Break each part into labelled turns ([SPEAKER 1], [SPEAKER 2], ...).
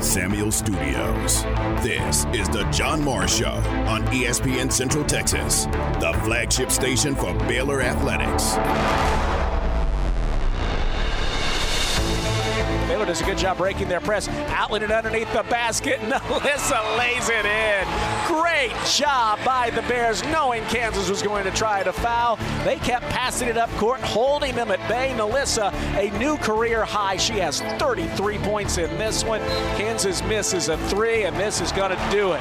[SPEAKER 1] Samuel Studios. This is the John Morris Show on ESPN Central Texas, the flagship station for Baylor Athletics.
[SPEAKER 2] Does a good job breaking their press. Outlet it underneath the basket. NaLyssa lays it in. Great job by the Bears, knowing Kansas was going to try to foul. They kept passing it up court, holding them at bay. NaLyssa, a new career high. She has 33 points in this one. Kansas misses a three, and this is going to do it.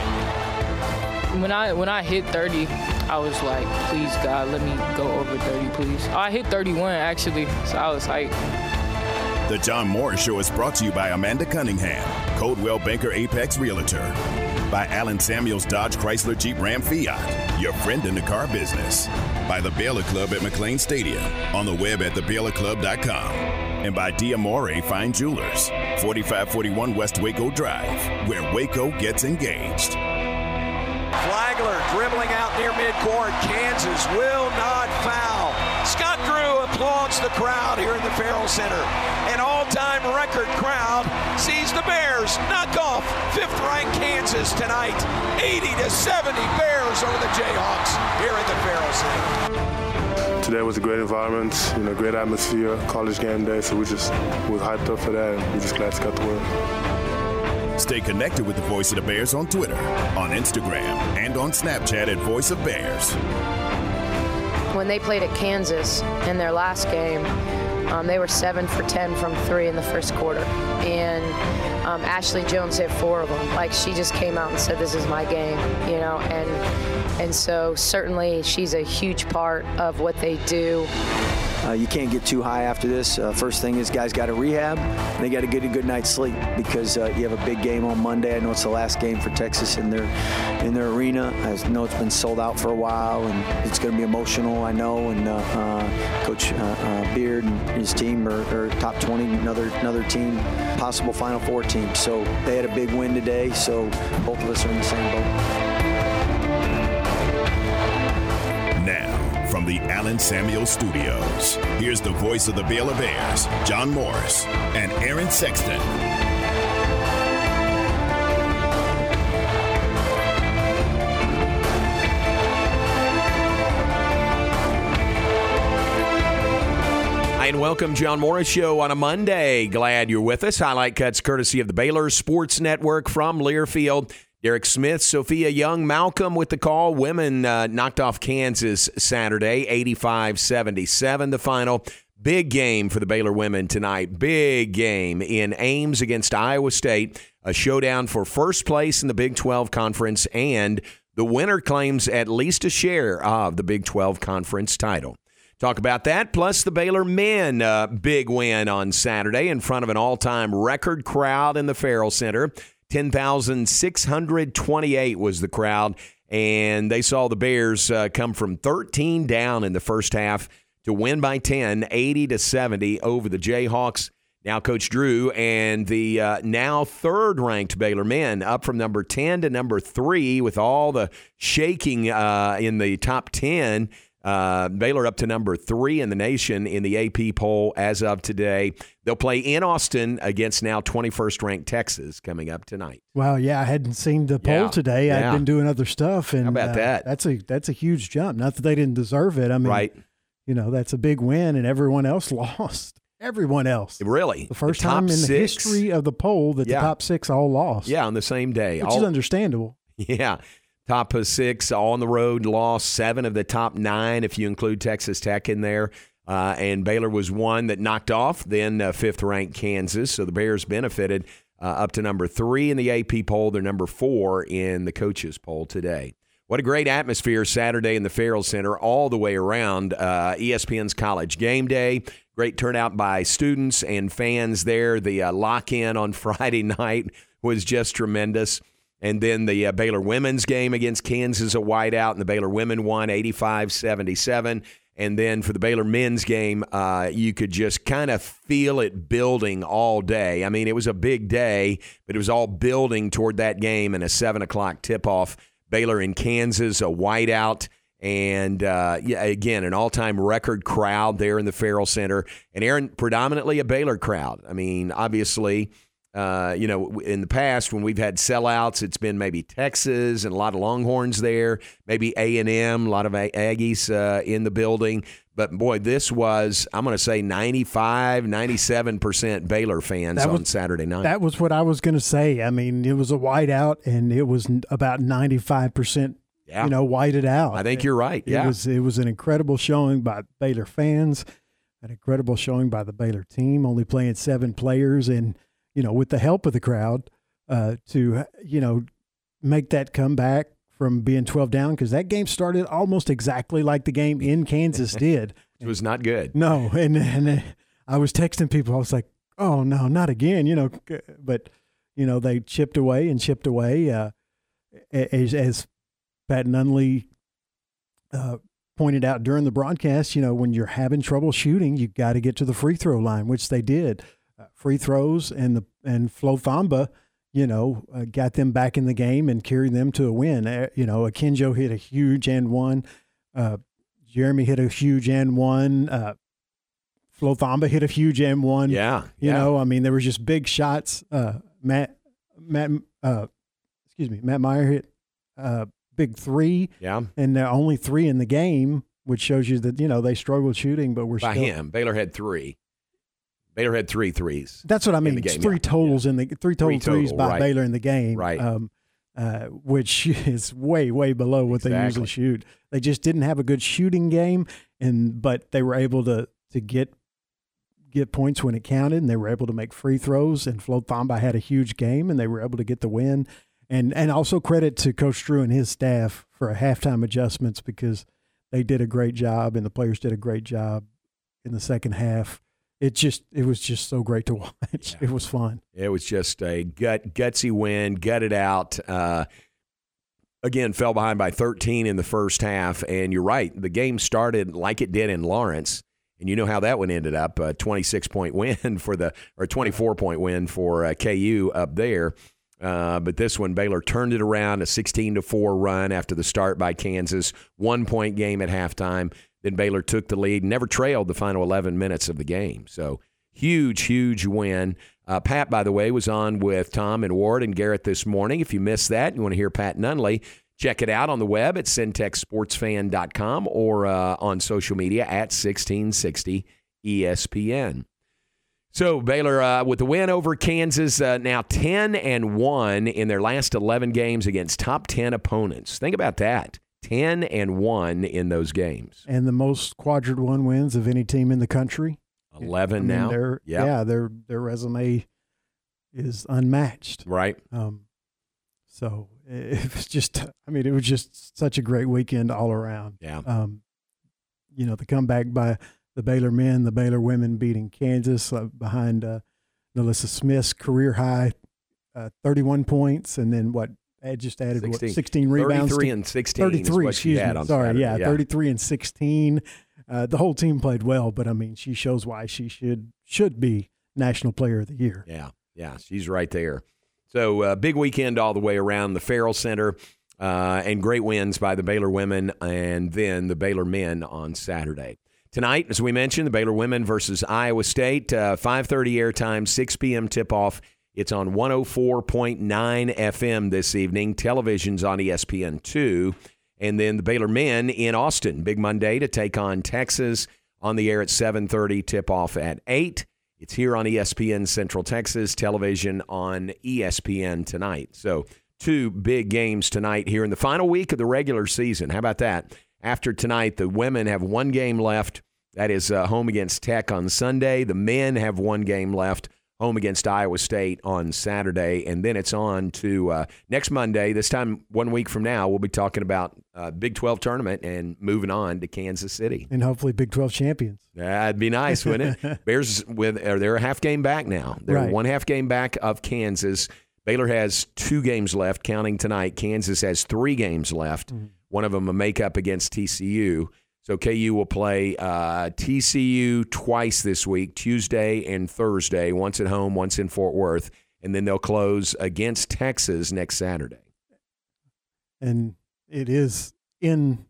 [SPEAKER 3] When I when I hit 30, I was like, please God, let me go over 30, please. Oh, I hit 31 actually, so I was like,
[SPEAKER 1] The John Morris Show is brought to you by Amanda Cunningham, Coldwell Banker Apex Realtor, by Allen Samuels Dodge Chrysler Jeep Ram Fiat, your friend in the car business, by the Baylor Club at McLane Stadium, on the web at thebaylorclub.com, and by Diamore Fine Jewelers, 4541 West Waco Drive, where Waco gets engaged.
[SPEAKER 2] Flagler dribbling out near midcourt. Kansas will not foul. Scott Drew applauds the crowd here in the Ferrell Center. An all-time record crowd sees the Bears knock off fifth-ranked Kansas tonight. 80 to 70 Bears over the Jayhawks here in the Ferrell Center.
[SPEAKER 4] Today was a great environment, you know, great atmosphere, college game day, so we just was hyped up for that, and we're just glad to get the win.
[SPEAKER 1] Stay connected with the Voice of the Bears on Twitter, on Instagram, and on Snapchat at Voice of Bears.
[SPEAKER 5] When they played at Kansas in their last game, um, they were seven for 10 from three in the first quarter. And um, Ashley Joens hit four of them. Like she just came out and said, This is my game, you know, and and so certainly she's a huge part of what they do.
[SPEAKER 6] Uh, you can't get too high after this. Uh, first thing is, guys got to rehab. They got to get a good night's sleep because uh, you have a big game on Monday. I know it's the last game for Texas in their in their arena. I know it's been sold out for a while, and it's going to be emotional. I know. And uh, uh, Coach uh, Beard and his team are, are top 20, another another team, possible Final Four team. So they had a big win today. So both of us are in the same boat.
[SPEAKER 1] The Allen Samuel Studios, here's the voice of the Baylor Bears, John Morris, and Aaron Sexton.
[SPEAKER 7] And welcome, John Morris Show on a Monday. Glad you're with us. Highlight cuts courtesy of the Baylor Sports Network from Learfield. Derek Smith, Sophia Young, Malcolm with the call. Women uh, knocked off Kansas Saturday, 85 77, the final. Big game for the Baylor women tonight. Big game in Ames against Iowa State. A showdown for first place in the Big 12 Conference, and the winner claims at least a share of the Big 12 Conference title. Talk about that, plus the Baylor men uh, big win on Saturday in front of an all time record crowd in the Ferrell Center. 10,628 was the crowd, and they saw the Bears uh, come from 13 down in the first half to win by 10, 80 to 70 over the Jayhawks. Now, Coach Drew and the uh, now third ranked Baylor men up from number 10 to number three with all the shaking uh, in the top 10. Uh, Baylor up to number three in the nation in the AP poll as of today. They'll play in Austin against now 21st ranked Texas coming up tonight.
[SPEAKER 8] Wow, yeah, I hadn't seen the poll
[SPEAKER 7] Yeah,
[SPEAKER 8] today.
[SPEAKER 7] yeah.
[SPEAKER 8] I've been doing other stuff, and
[SPEAKER 7] How about
[SPEAKER 8] uh,
[SPEAKER 7] that?
[SPEAKER 8] That's a that's a huge jump. Not that they didn't deserve it. I mean,
[SPEAKER 7] Right.
[SPEAKER 8] You know, that's a big win, and everyone else lost. Everyone else.
[SPEAKER 7] Really?
[SPEAKER 8] The first
[SPEAKER 7] top
[SPEAKER 8] time in the history of the poll that
[SPEAKER 7] Yeah.
[SPEAKER 8] the top six all lost.
[SPEAKER 7] Yeah, on the same day.
[SPEAKER 8] which
[SPEAKER 7] All-
[SPEAKER 8] is understandable.
[SPEAKER 7] Yeah. Top of six, on the road, lost seven of the top nine if you include Texas Tech in there. Uh, and Baylor was one that knocked off, then uh, fifth ranked Kansas. So the Bears benefited uh, up to number three in the AP poll. They're number four in the coaches poll today. What a great atmosphere Saturday in the Ferrell Center all the way around. Uh, ESPN's College Game Day. Great turnout by students and fans there. The uh, lock in on Friday night was just tremendous. And then the uh, Baylor women's game against Kansas, a whiteout, and the Baylor women won 85 77. And then for the Baylor men's game, uh, you could just kind of feel it building all day. I mean, it was a big day, but it was all building toward that game and a 7 o'clock tip off. Baylor in Kansas, a whiteout. And uh, yeah, again, an all time record crowd there in the Ferrell Center. And Aaron, predominantly a Baylor crowd. I mean, obviously, Uh, you know, in the past when we've had sellouts, it's been maybe Texas and a lot of Longhorns there, maybe A and M, a lot of Aggies uh, in the building. But boy, this was I'm going to say 95, 97 percent Baylor fans
[SPEAKER 9] That was-
[SPEAKER 7] on Saturday night.
[SPEAKER 9] That was what I was going to say. I mean, it was a whiteout, and it was about ninety five percent.
[SPEAKER 7] Yeah.
[SPEAKER 9] You know, whited out.
[SPEAKER 7] I think you're right.
[SPEAKER 9] It
[SPEAKER 7] Yeah,
[SPEAKER 9] was it was an incredible showing by Baylor fans, an incredible showing by the Baylor team, only playing seven players, and you know, with the help of the crowd, uh, to you know, make that comeback from being twelve down because that game started almost exactly like the game in Kansas did.
[SPEAKER 7] it was not good.
[SPEAKER 9] No, and and uh, I was texting people. I was like, "Oh no, not again!" You know, but you know they chipped away and chipped away. Uh, as, as Pat Nunley uh, pointed out during the broadcast, you know, when you're having trouble shooting, you got to get to the free throw line, which they did. Uh, free throws and the and Flo Thamba, you know, uh, got them back in the game and carried them to a win. Uh, you know, Akinjo hit a huge and one. Uh, Jeremy hit a huge and one. Uh, Flo Thamba hit a huge and one.
[SPEAKER 7] Yeah,
[SPEAKER 9] You
[SPEAKER 7] yeah.
[SPEAKER 9] know, I mean, there was just big shots. Uh, Matt, Matt, uh, excuse me, Matt Mayer hit a big three,
[SPEAKER 7] yeah.
[SPEAKER 9] and there are only three in the game, which shows you that you know they struggled shooting, but we're
[SPEAKER 7] By
[SPEAKER 9] still.
[SPEAKER 7] him, Baylor had three. Baylor had three threes.
[SPEAKER 9] That's what I mean.
[SPEAKER 7] game,
[SPEAKER 9] three
[SPEAKER 7] yeah,
[SPEAKER 9] totals in the three total
[SPEAKER 7] Three total,
[SPEAKER 9] threes by
[SPEAKER 7] right.
[SPEAKER 9] Baylor in the game,
[SPEAKER 7] Right.
[SPEAKER 9] Um, uh, which is way way below what they usually shoot. They just didn't have a good shooting game, and but they were able to to get get points when it counted, and they were able to make free throws. And Flo Thamba had a huge game, and they were able to get the win. And and also credit to Coach Drew and his staff for a halftime adjustments because they did a great job, and the players did a great job in the second half. It just it was just so great to watch. It was fun.
[SPEAKER 7] It was just a gut gutsy win, gutted out. Uh, again, fell behind by 13 in the first half, and you're right. The game started like it did in Lawrence, and you know how that one ended up: a 26 point win for the or 24 point win for uh, KU up there. Uh, but this one, Baylor turned it around, a 16 to four run after the start by Kansas, one point game at halftime. Then Baylor took the lead, never trailed the final 11 minutes of the game. So huge, huge win. Uh, Pat, by the way, was on with Tom and Ward and Garrett this morning. If you missed that, and you want to hear Pat Nunley, check it out on the web at centexsportsfan.com or uh, on social media at 1660 ESPN. So Baylor uh, with the win over Kansas, uh, now ten and one in their last eleven games against top ten opponents. Think about that, ten and one in those games.
[SPEAKER 9] And the most quadrant one wins of any team in the country.
[SPEAKER 7] Eleven
[SPEAKER 9] I mean,
[SPEAKER 7] now, yeah,
[SPEAKER 9] yeah, their their resume is unmatched.
[SPEAKER 7] right.
[SPEAKER 9] Um, so it was just, I mean, it was just such a great weekend all around.
[SPEAKER 7] Yeah,
[SPEAKER 9] Um, you know, the comeback by the Baylor men, the Baylor women beating Kansas uh, behind uh, NaLyssa Smith's career high, uh, 31 points, and then what? Ed just added
[SPEAKER 7] 16.
[SPEAKER 9] what? 16 rebounds.
[SPEAKER 7] thirty-three
[SPEAKER 9] to-
[SPEAKER 7] and sixteen.
[SPEAKER 9] 33,
[SPEAKER 7] what she
[SPEAKER 9] excuse me. Sorry,
[SPEAKER 7] Saturday.
[SPEAKER 9] yeah, 33 and 16. Uh, the whole team played well, but I mean, she shows why she should should be National Player of the Year.
[SPEAKER 7] Yeah, yeah, she's right there. So uh, big weekend all the way around the Ferrell Center, uh, and great wins by the Baylor women and then the Baylor men on Saturday. Tonight, as we mentioned, the Baylor women versus Iowa State, uh, 5:30 airtime, 6 p.m. tip-off. It's on 104.9 FM this evening. Television's on E ESPN two, and then the Baylor men in Austin, big Monday to take on Texas on the air at 7:30. Tip-off at eight. It's here on ESPN Central Texas, television on ESPN tonight. So, two big games tonight here in the final week of the regular season. How about that? After tonight, the women have one game left. That is uh, home against Tech on Sunday. The men have one game left, home against Iowa State on Saturday. And then it's on to uh, next Monday. This time, one week from now, we'll be talking about uh, Big 12 tournament and moving on to Kansas City.
[SPEAKER 9] And hopefully, Big 12 champions.
[SPEAKER 7] That'd be nice, wouldn't it? Bears with are they're a half game back now. They're
[SPEAKER 9] Right.
[SPEAKER 7] one half game back of Kansas. Baylor has two games left, counting tonight. Kansas has three games left. One of them a makeup against TCU. So KU will play uh, TCU twice this week, Tuesday and Thursday. Once at home, once in Fort Worth, and then they'll close against Texas next Saturday.
[SPEAKER 9] And it is in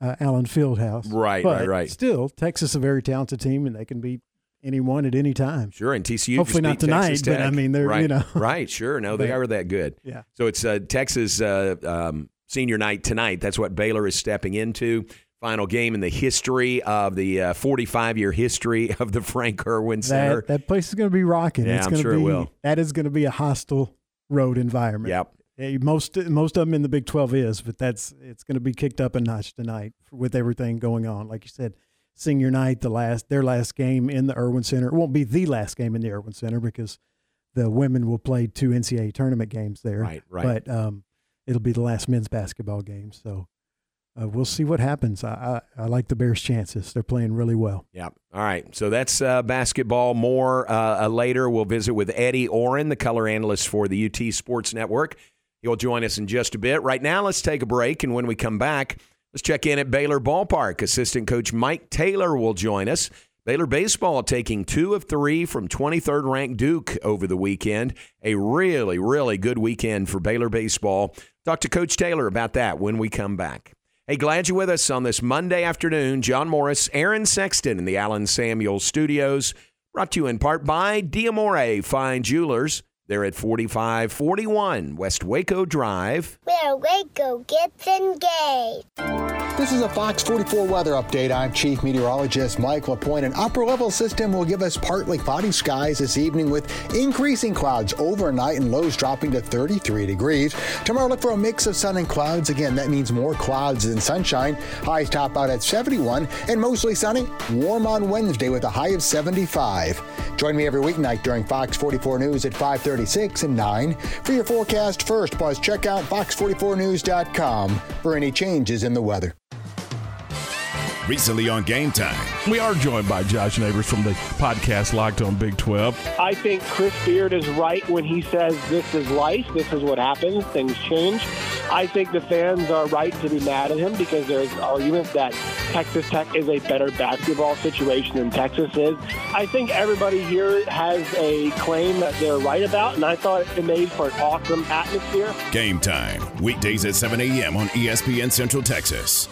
[SPEAKER 9] uh, Allen Fieldhouse.
[SPEAKER 7] Right,
[SPEAKER 9] but
[SPEAKER 7] right, right.
[SPEAKER 9] Still, Texas is a very talented team, and they can beat
[SPEAKER 8] anyone at any time.
[SPEAKER 7] Sure, and TCU.
[SPEAKER 8] Hopefully not tonight, but I mean, they're
[SPEAKER 7] right,
[SPEAKER 8] you know
[SPEAKER 7] right. Sure, no, they are that good.
[SPEAKER 8] Yeah.
[SPEAKER 7] So it's uh, Texas uh, um, senior night tonight. That's what Baylor is stepping into. Final game in the history of the 45 uh, year history of the Frank Erwin Center.
[SPEAKER 8] That, that place is going to be rocking.
[SPEAKER 7] Yeah,
[SPEAKER 8] it's
[SPEAKER 7] I'm
[SPEAKER 8] gonna
[SPEAKER 7] sure
[SPEAKER 8] be,
[SPEAKER 7] it will.
[SPEAKER 8] That is going to be a hostile road environment.
[SPEAKER 7] Yep.
[SPEAKER 8] Hey, most most of them in the Big 12 is, but that's it's going to be kicked up a notch tonight with everything going on. Like you said, senior night, the last their last game in the Erwin Center. It won't be the last game in the Erwin Center because the women will play two NCAA tournament games there.
[SPEAKER 7] Right, right.
[SPEAKER 8] But um, it'll be the last men's basketball game. So uh, we'll see what happens. I, I, I like the Bears' chances. They're playing really well.
[SPEAKER 7] Yeah. All right. So that's uh, basketball. More uh, uh, later. We'll visit with Eddie Oran, the color analyst for the UT Sports Network. He'll join us in just a bit. Right now, let's take a break. And when we come back, let's check in at Baylor Ballpark. Assistant coach Mike Taylor will join us. Baylor baseball taking two of three from 23rd ranked Duke over the weekend. A really, really good weekend for Baylor baseball. Talk to Coach Taylor about that when we come back. Hey, glad you're with us on this Monday afternoon. John Morris, Aaron Sexton in the Allen Samuel studios. Brought to you in part by Diamore Fine Jewelers. They're at 4541 West Waco Drive.
[SPEAKER 10] Where Waco gets engaged.
[SPEAKER 11] This is a Fox 44 weather update. I'm Chief Meteorologist Mike LaPointe. An upper level system will give us partly cloudy skies this evening with increasing clouds overnight and lows dropping to 33 degrees. Tomorrow, look for a mix of sun and clouds. Again, that means more clouds than sunshine. Highs top out at 71 and mostly sunny. Warm on Wednesday with a high of 75. Join me every weeknight during Fox 44 News at 536 and 9 for your forecast first. Plus, check out fox44news.com for any changes in the weather.
[SPEAKER 1] Recently on Game Time.
[SPEAKER 12] We are joined by Josh Neighbors from the podcast Locked on Big 12.
[SPEAKER 13] I think Chris Beard is right when he says this is life, this is what happens, things change. I think the fans are right to be mad at him because there's arguments that Texas Tech is a better basketball situation than Texas is. I think everybody here has a claim that they're right about, and I thought it made for an awesome atmosphere.
[SPEAKER 1] Game Time, weekdays at 7 a.m. on ESPN Central Texas.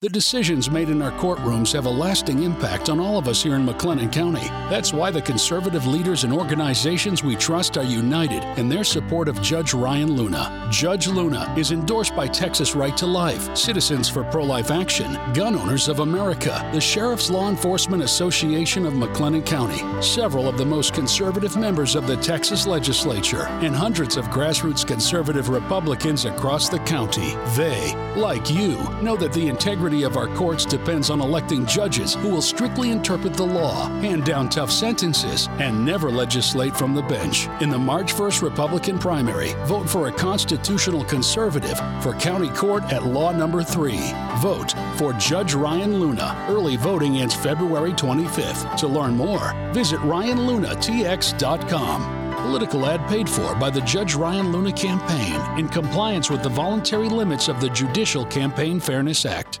[SPEAKER 14] The decisions made in our courtrooms have a lasting impact on all of us here in McLennan County. That's why the conservative leaders and organizations we trust are united in their support of Judge Ryan Luna. Judge Luna is endorsed by Texas Right to Life, Citizens for Pro Life Action, Gun Owners of America, the Sheriff's Law Enforcement Association of McLennan County, several of the most conservative members of the Texas legislature, and hundreds of grassroots conservative Republicans across the county. They, like you, know that the integrity of our courts depends on electing judges who will strictly interpret the law, hand down tough sentences, and never legislate from the bench. In the March 1st Republican primary, vote for a constitutional conservative for county court at law number 3. Vote for Judge Ryan Luna. Early voting ends February 25th. To learn more, visit ryanlunatx.com. Political ad paid for by the Judge Ryan Luna campaign in compliance with the voluntary limits of the Judicial Campaign Fairness Act.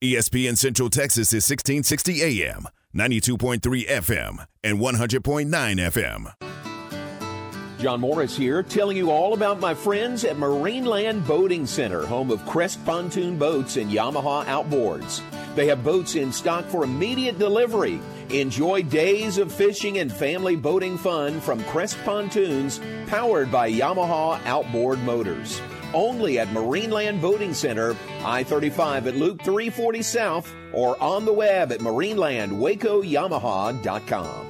[SPEAKER 1] ESPN Central Texas is 1660 AM, 92.3 FM, and 100.9 FM.
[SPEAKER 7] John Morris here, telling you all about my friends at Marineland Boating Center, home of Crest Pontoon Boats and Yamaha Outboards. They have boats in stock for immediate delivery. Enjoy days of fishing and family boating fun from Crest Pontoons, powered by Yamaha Outboard Motors. Only at Marineland Boating Center, I 35 at Loop 340 South, or on the web at marinelandwacoyamaha.com.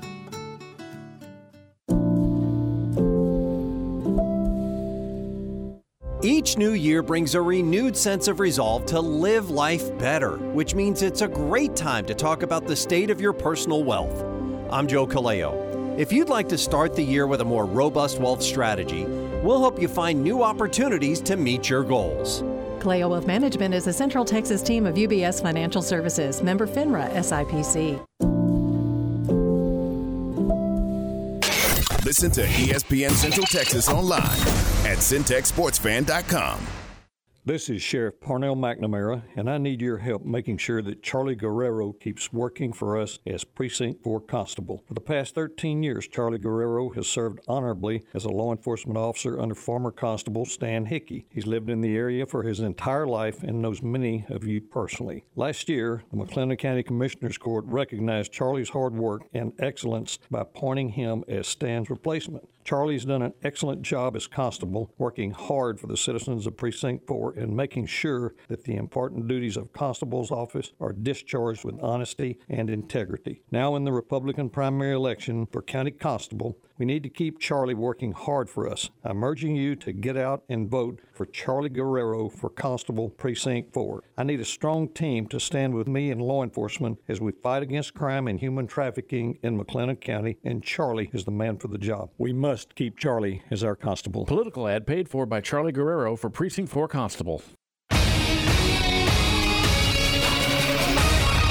[SPEAKER 15] Each new year brings a renewed sense of resolve to live life better, which means it's a great time to talk about the state of your personal wealth. I'm Joe Kaleo. If you'd like to start the year with a more robust wealth strategy, We'll help you find new opportunities to meet your goals.
[SPEAKER 16] Kaleo Wealth Management is a Central Texas team of UBS Financial Services, member FINRA SIPC.
[SPEAKER 1] Listen to ESPN Central Texas online at centexsportsfan.com.
[SPEAKER 17] This is Sheriff Parnell McNamara, and I need your help making sure that Charlie Guerrero keeps working for us as Precinct 4 Constable. For the past 13 years, Charlie Guerrero has served honorably as a law enforcement officer under former Constable Stan Hickey. He's lived in the area for his entire life and knows many of you personally. Last year, the McLennan County Commissioners Court recognized Charlie's hard work and excellence by appointing him as Stan's replacement. Charlie's done an excellent job as constable, working hard for the citizens of Precinct 4 and making sure that the important duties of constable's office are discharged with honesty and integrity. Now, in the Republican primary election for county constable, we need to keep Charlie working hard for us. I'm urging you to get out and vote for Charlie Guerrero for Constable Precinct 4. I need a strong team to stand with me and law enforcement as we fight against crime and human trafficking in McLennan County, and Charlie is the man for the job. We must keep Charlie as our constable.
[SPEAKER 18] Political ad paid for by Charlie Guerrero for Precinct 4 Constable.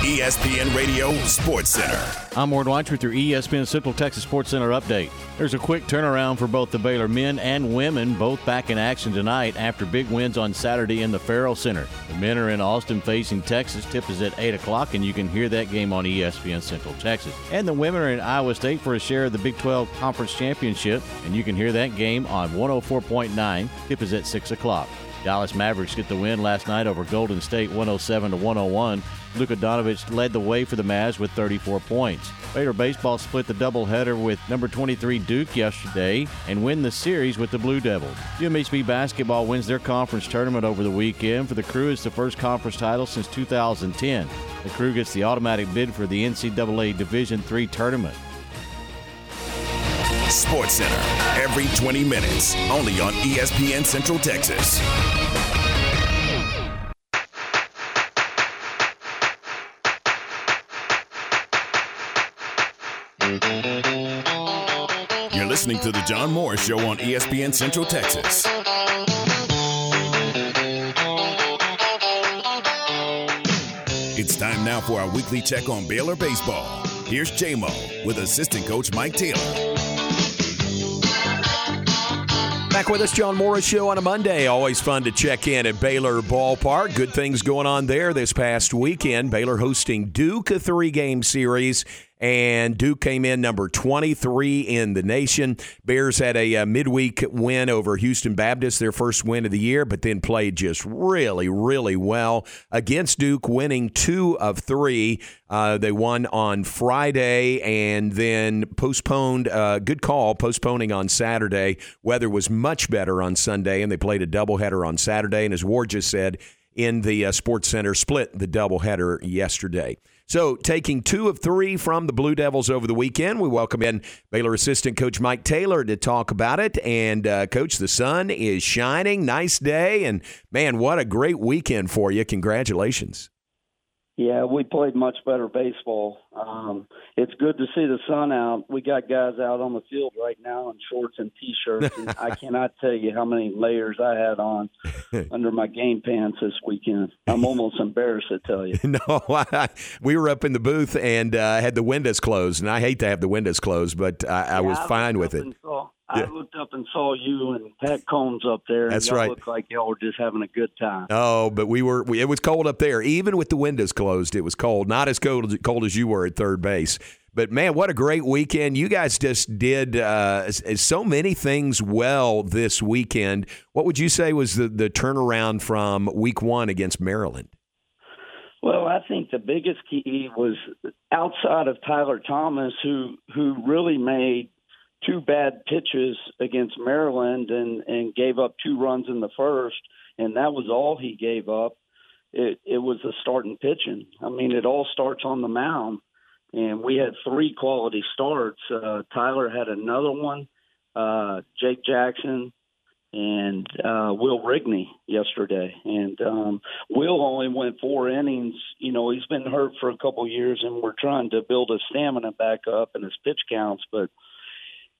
[SPEAKER 1] ESPN Radio Sports Center.
[SPEAKER 19] I'm Ward Watch with your ESPN Central Texas Sports Center update. There's a quick turnaround for both the Baylor men and women, both back in action tonight after big wins on Saturday in the Ferrell Center. The men are in Austin facing Texas. Tip is at 8 o'clock, and you can hear that game on ESPN Central Texas. And the women are in Iowa State for a share of the Big 12 Conference Championship, and you can hear that game on 104.9. Tip is at 6 o'clock. Dallas Mavericks get the win last night over Golden State 107 to 101. Luka Doncic led the way for the Mavs with 34 points. Baylor baseball split the doubleheader with number 23 Duke yesterday and win the series with the Blue Devils. UMHB basketball wins their conference tournament over the weekend. For the Cru, it's the first conference title since 2010. The Cru gets the automatic bid for the NCAA Division III tournament.
[SPEAKER 1] Sports Center every 20 minutes, only on ESPN Central Texas. Listening to The John Morris Show on ESPN Central Texas. It's time now for our weekly check on Baylor baseball. Here's JMO with assistant coach Mike Taylor.
[SPEAKER 7] Back with us, John Morris Show on a Monday. Always fun to check in at Baylor Ballpark. Good things going on there this past weekend. Baylor hosting Duke, a three game series and Duke came in number 23 in the nation. Bears had a, a, uh, midweek win over Houston Baptist, their first win of the year, but then played just really, really well against Duke, winning two of three. Uh, they won on Friday and then postponed. Uh, good call, postponing on Saturday. Weather was much better on Sunday, and they played a doubleheader on Saturday. And as Ward just said, in the uh, Sports Center, split the doubleheader yesterday. So, taking two of three from the Blue Devils over the weekend, we welcome in Baylor assistant coach Mike Taylor to talk about it. And, uh, coach, the sun is shining. Nice day. And, man, what a great weekend for you. Congratulations.
[SPEAKER 20] Yeah, we played much better baseball. Um, it's good to see the sun out. We got guys out on the field right now in shorts and t-shirts. And I cannot tell you how many layers I had on under my game pants this weekend. I'm almost embarrassed to tell you.
[SPEAKER 7] no, I, we were up in the booth and uh, had the windows closed, and I hate to have the windows closed, but I, I yeah, was fine with it.
[SPEAKER 20] Saw, I yeah. looked up and saw you and Pat Combs up there.
[SPEAKER 7] That's right.
[SPEAKER 20] Looked like y'all were just having a good time.
[SPEAKER 7] Oh, but we were. We, it was cold up there, even with the windows closed. It was cold. Not as cold as cold as you were at third base. But man, what a great weekend! You guys just did uh, so many things well this weekend. What would you say was the the turnaround from Week One against Maryland?
[SPEAKER 20] Well, I think the biggest key was outside of Tyler Thomas, who who really made two bad pitches against Maryland and and gave up two runs in the first, and that was all he gave up. It it was the starting pitching. I mean, it all starts on the mound, and we had three quality starts. Uh, Tyler had another one. Uh, Jake Jackson and uh, Will Rigney yesterday, and um, Will only went four innings. You know, he's been hurt for a couple years, and we're trying to build his stamina back up and his pitch counts, but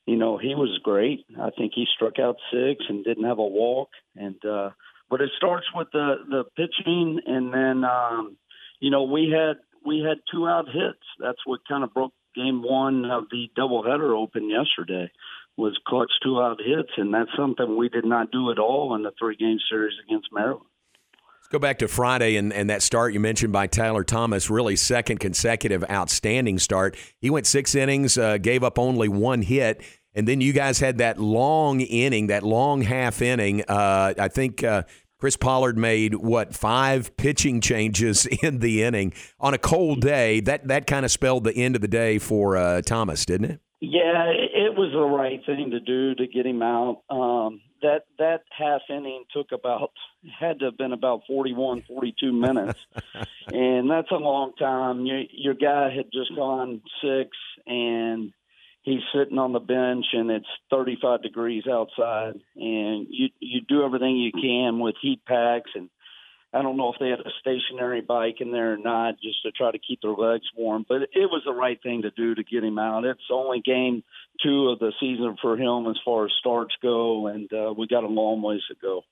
[SPEAKER 20] you know, he was great. I think he struck out six and didn't have a walk. And uh, but it starts with the the pitching, and then um, you know we had we had two out hits. That's what kind of broke game one of the doubleheader open yesterday. was clutch two out hits, and that's something we did not do at all in the three game series against Maryland.
[SPEAKER 7] Let's go back to Friday and, and that start you mentioned by Tyler Thomas, really second consecutive outstanding start. He went six innings, uh, gave up only one hit. And then you guys had that long inning, that long half inning. Uh, I think uh, Chris Pollard made what five pitching changes in the inning on a cold day. That that kind of spelled the end of the day for uh, Thomas, didn't it?
[SPEAKER 20] Yeah, it was the right thing to do to get him out. Um, that that half inning took about had to have been about 41, 42 minutes, and that's a long time. Your your guy had just gone six, and he's sitting on the bench and it's 35 degrees outside and you you do everything you can with heat packs and I don't know if they had a stationary bike in there or not just to try to keep their legs warm but it was the right thing to do to get him out it's only game 2 of the season for him as far as starts go and uh, we got a long ways to go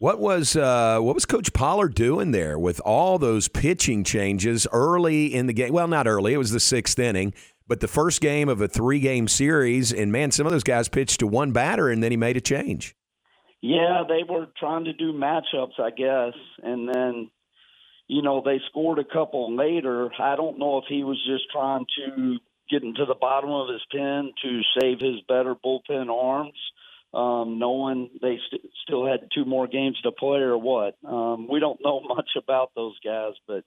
[SPEAKER 7] what was uh, what was Coach Pollard doing there with all those pitching changes early in the game? Well, not early; it was the sixth inning. But the first game of a three game series, and man, some of those guys pitched to one batter, and then he made a change.
[SPEAKER 20] Yeah, they were trying to do matchups, I guess, and then you know they scored a couple later. I don't know if he was just trying to get into the bottom of his pen to save his better bullpen arms, um, knowing they st- still had two more games to play or what. Um, we don't know much about those guys, but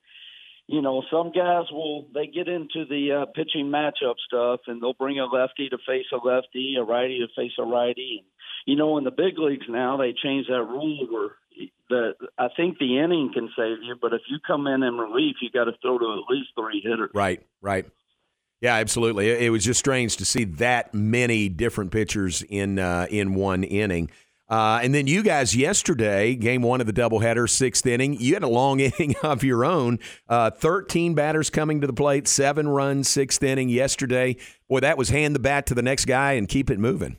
[SPEAKER 20] you know, some guys will they get into the uh, pitching matchup stuff, and they'll bring a lefty to face a lefty, a righty to face a righty. And, you know, in the big leagues now, they changed that rule where the I think the inning can save you, but if you come in in relief, you got to throw to at least three hitters.
[SPEAKER 7] Right, right. Yeah, absolutely. It, was just strange to see that many different pitchers in uh, in one inning. Uh, and then you guys yesterday, game one of the doubleheader, sixth inning, you had a long inning of your own. Uh, 13 batters coming to the plate, seven runs, sixth inning yesterday. Boy, that was hand the bat to the next guy and keep it moving.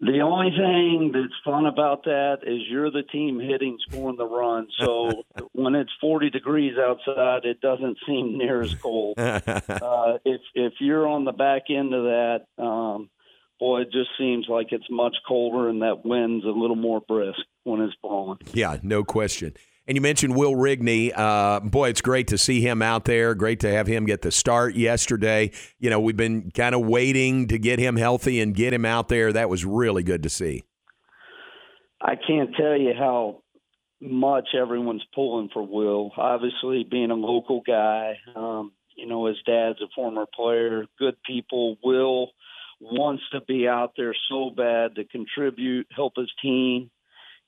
[SPEAKER 20] The only thing that's fun about that is you're the team hitting, scoring the run. So when it's 40 degrees outside, it doesn't seem near as cold. uh, if if you're on the back end of that, um, boy, it just seems like it's much colder and that wind's a little more brisk when it's blowing.
[SPEAKER 7] Yeah, no question. And you mentioned Will Rigney. Uh, boy, it's great to see him out there. Great to have him get the start yesterday. You know, we've been kind of waiting to get him healthy and get him out there. That was really good to see.
[SPEAKER 20] I can't tell you how much everyone's pulling for Will. Obviously, being a local guy, um, you know, his dad's a former player, good people. Will wants to be out there so bad to contribute, help his team,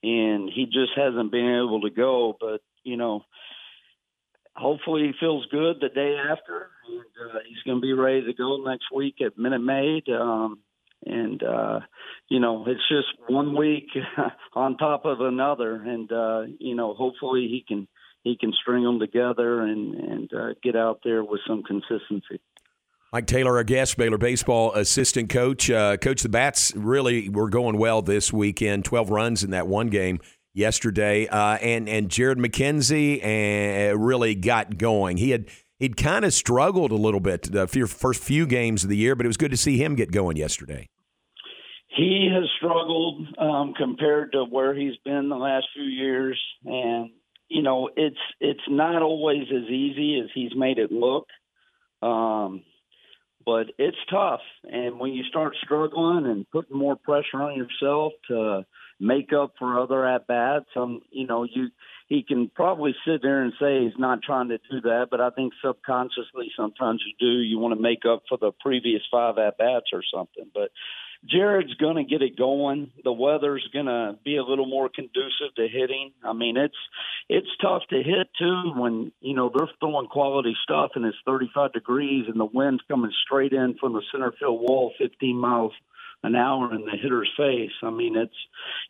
[SPEAKER 20] and he just hasn't been able to go. But you know, hopefully he feels good the day after, and uh, he's going to be ready to go next week at Minute Maid. Um, and uh, you know, it's just one week on top of another, and uh, you know, hopefully he can he can string them together and and uh, get out there with some consistency.
[SPEAKER 7] Mike Taylor, our guest, Baylor baseball assistant coach. Uh, coach, the bats really were going well this weekend. Twelve runs in that one game yesterday, uh, and and Jared McKenzie uh, really got going. He had he'd kind of struggled a little bit the first few games of the year, but it was good to see him get going yesterday.
[SPEAKER 20] He has struggled um, compared to where he's been the last few years, and you know it's it's not always as easy as he's made it look. Um, but it's tough. And when you start struggling and putting more pressure on yourself to make up for other at bats, um, you know, you he can probably sit there and say he's not trying to do that, but I think subconsciously sometimes you do. You want to make up for the previous five at bats or something. But Jared's going to get it going. The weather's going to be a little more conducive to hitting. I mean, it's it's tough to hit too when you know they're throwing quality stuff and it's 35 degrees and the wind's coming straight in from the center field wall, 15 miles an hour in the hitter's face. I mean, it's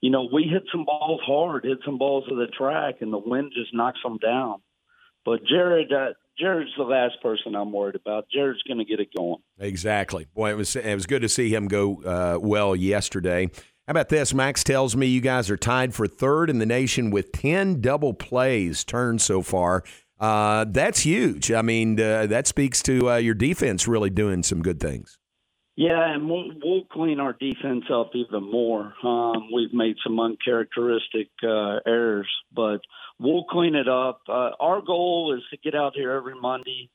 [SPEAKER 20] you know we hit some balls hard, hit some balls to the track, and the wind just knocks them down. But Jared, uh, Jared's the last person I'm worried about. Jared's going to get it going.
[SPEAKER 7] Exactly. Boy, it was it was good to see him go uh, well yesterday. How about this? Max tells me you guys are tied for third in the nation with ten double plays turned so far. Uh, that's huge. I mean, uh, that speaks to uh, your defense really doing some good things.
[SPEAKER 20] Yeah, and we'll, we'll clean our defense up even more. Um, we've made some uncharacteristic uh, errors, but we'll clean it up. Uh, our goal is to get out here every Monday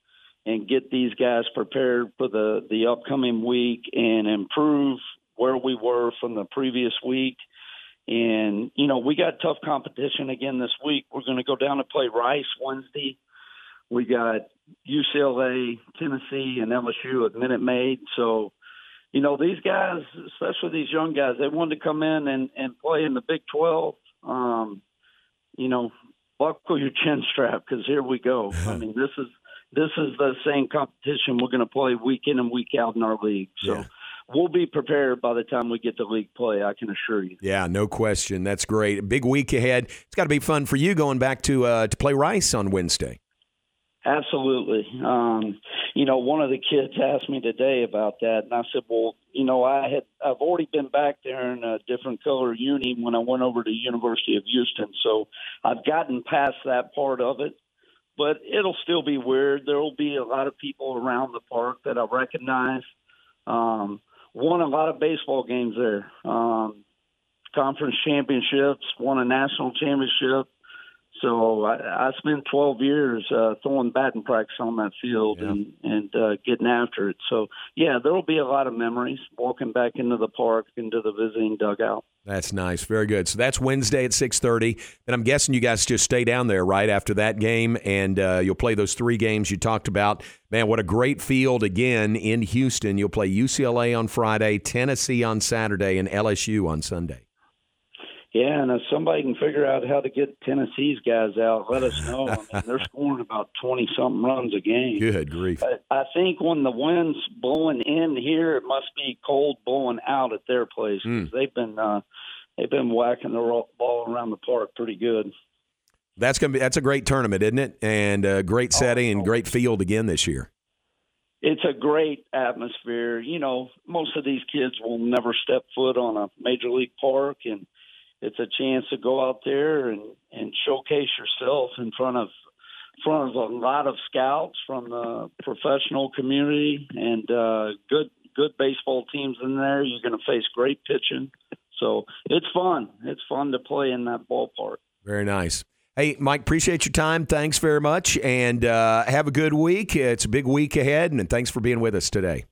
[SPEAKER 20] and get these guys prepared for the the upcoming week and improve where we were from the previous week. And you know, we got tough competition again this week. We're going to go down to play Rice Wednesday. We got UCLA, Tennessee, and LSU at Minute Maid. So you know, these guys, especially these young guys, they wanted to come in and, and play in the Big 12. Um, you know, buckle your chin strap because here we go. I mean, this is this is the same competition we're going to play week in and week out in our league. So. Yeah. We'll be prepared by the time we get to league play. I can assure you.
[SPEAKER 7] Yeah, no question. That's great. Big week ahead. It's got to be fun for you going back to uh, to play Rice on Wednesday.
[SPEAKER 20] Absolutely. Um, you know, one of the kids asked me today about that, and I said, "Well, you know, I had I've already been back there in a different color uni when I went over to University of Houston, so I've gotten past that part of it. But it'll still be weird. There will be a lot of people around the park that I recognize. Um, won a lot of baseball games there. Um, conference championships, won a national championship so I, I spent 12 years uh, throwing batting practice on that field yeah. and and uh, getting after it. So yeah, there will be a lot of memories walking back into the park, into the visiting dugout.
[SPEAKER 7] That's nice, very good. So that's Wednesday at 6:30. And I'm guessing you guys just stay down there right after that game, and uh, you'll play those three games you talked about. Man, what a great field again in Houston. You'll play UCLA on Friday, Tennessee on Saturday, and LSU on Sunday.
[SPEAKER 20] Yeah, and if somebody can figure out how to get Tennessee's guys out, let us know. I mean, they're scoring about twenty something runs a game.
[SPEAKER 7] Good grief!
[SPEAKER 20] I, I think when the wind's blowing in here, it must be cold blowing out at their place because mm. they've been uh, they've been whacking the ball around the park pretty good.
[SPEAKER 7] That's gonna be that's a great tournament, isn't it? And a great oh, setting and great field again this year.
[SPEAKER 20] It's a great atmosphere. You know, most of these kids will never step foot on a major league park, and it's a chance to go out there and and showcase yourself in front of front of a lot of scouts from the professional community and uh, good good baseball teams in there. You're going to face great pitching, so it's fun. It's fun to play in that ballpark.
[SPEAKER 7] Very nice. Hey, Mike, appreciate your time. Thanks very much, and uh, have a good week. It's a big week ahead, and thanks for being with us today.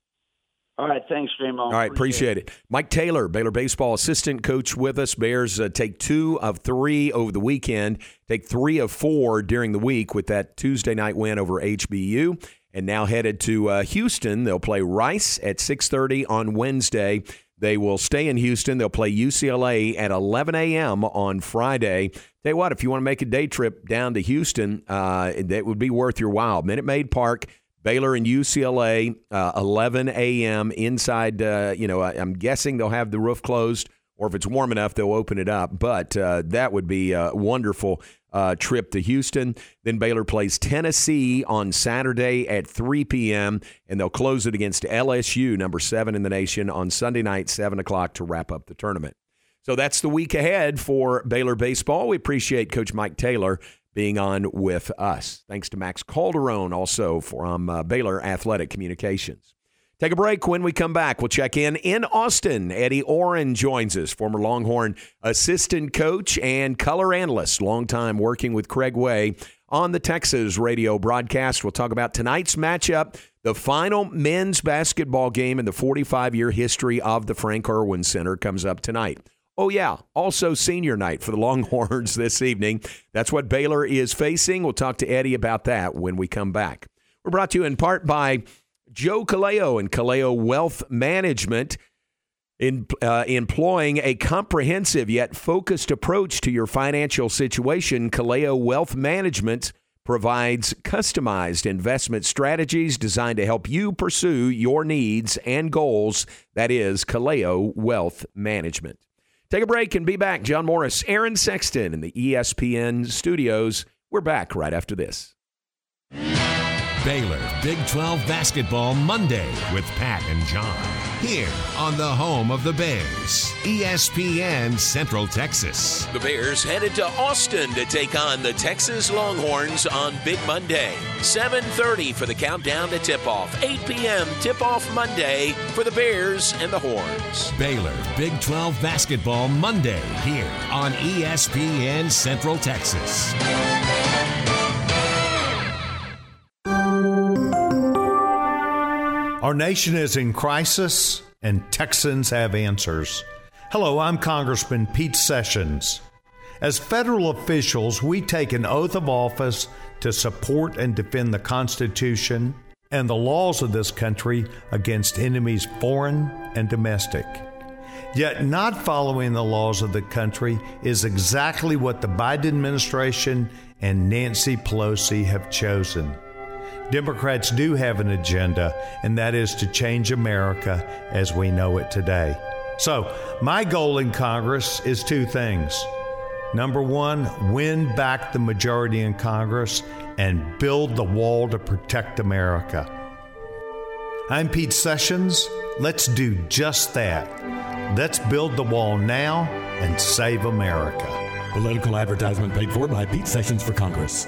[SPEAKER 20] All right, thanks, JMO. All
[SPEAKER 7] right, appreciate, it. it. Mike Taylor, Baylor baseball assistant coach, with us. Bears uh, take two of three over the weekend, take three of four during the week with that Tuesday night win over HBU, and now headed to uh, Houston. They'll play Rice at 6:30 on Wednesday. They will stay in Houston. They'll play UCLA at 11 a.m. on Friday. Tell you what, if you want to make a day trip down to Houston, uh, that would be worth your while. Minute Maid Park Baylor and UCLA, uh, 11 a.m. inside. Uh, you know, I, am guessing they'll have the roof closed, or if it's warm enough, they'll open it up. But uh, that would be a wonderful uh, trip to Houston. Then Baylor plays Tennessee on Saturday at 3 p.m., and they'll close it against LSU, number seven in the nation, on Sunday night, 7 o'clock, to wrap up the tournament. So that's the week ahead for Baylor baseball. We appreciate Coach Mike Taylor being on with us. Thanks to Max Calderone also from uh, Baylor Athletic Communications. Take a break. When we come back, we'll check in in Austin. Eddie Oran joins us, former Longhorn assistant coach and color analyst, longtime working with Craig Way on the Texas radio broadcast. We'll talk about tonight's matchup, the final men's basketball game in the 45 year history of the Frank Erwin Center comes up tonight. Oh, yeah. Also, senior night for the Longhorns this evening. That's what Baylor is facing. We'll talk to Eddie about that when we come back. We're brought to you in part by Joe Kaleo and Kaleo Wealth Management. In, uh, employing a comprehensive yet focused approach to your financial situation, Kaleo Wealth Management provides customized investment strategies designed to help you pursue your needs and goals. That is Kaleo Wealth Management. Take a break and be back. John Morris, Aaron Sexton in the ESPN studios. We're back right after this.
[SPEAKER 21] Baylor Big 12 Basketball Monday with Pat and John. Here on the home of the Bears, ESPN Central Texas.
[SPEAKER 22] The Bears headed to Austin to take on the Texas Longhorns on Big Monday. 7:30 for the countdown to tip-off. 8 p.m. tip-off Monday for the Bears and the Horns.
[SPEAKER 21] Baylor Big 12 Basketball Monday here on ESPN Central Texas.
[SPEAKER 23] Our nation is in crisis, and Texans have answers. Hello, I'm Congressman Pete Sessions. As federal officials, we take an oath of office to support and defend the Constitution and the laws of this country against enemies foreign and domestic. Yet, not following the laws of the country is exactly what the Biden administration and Nancy Pelosi have chosen. Democrats do have an agenda, and that is to change America as we know it today. So, my goal in Congress is two things. Number one, win back the majority in Congress and build the wall to protect America. I'm Pete Sessions. Let's do just that. Let's build the wall now and save America.
[SPEAKER 24] Political advertisement paid for by Pete Sessions for Congress.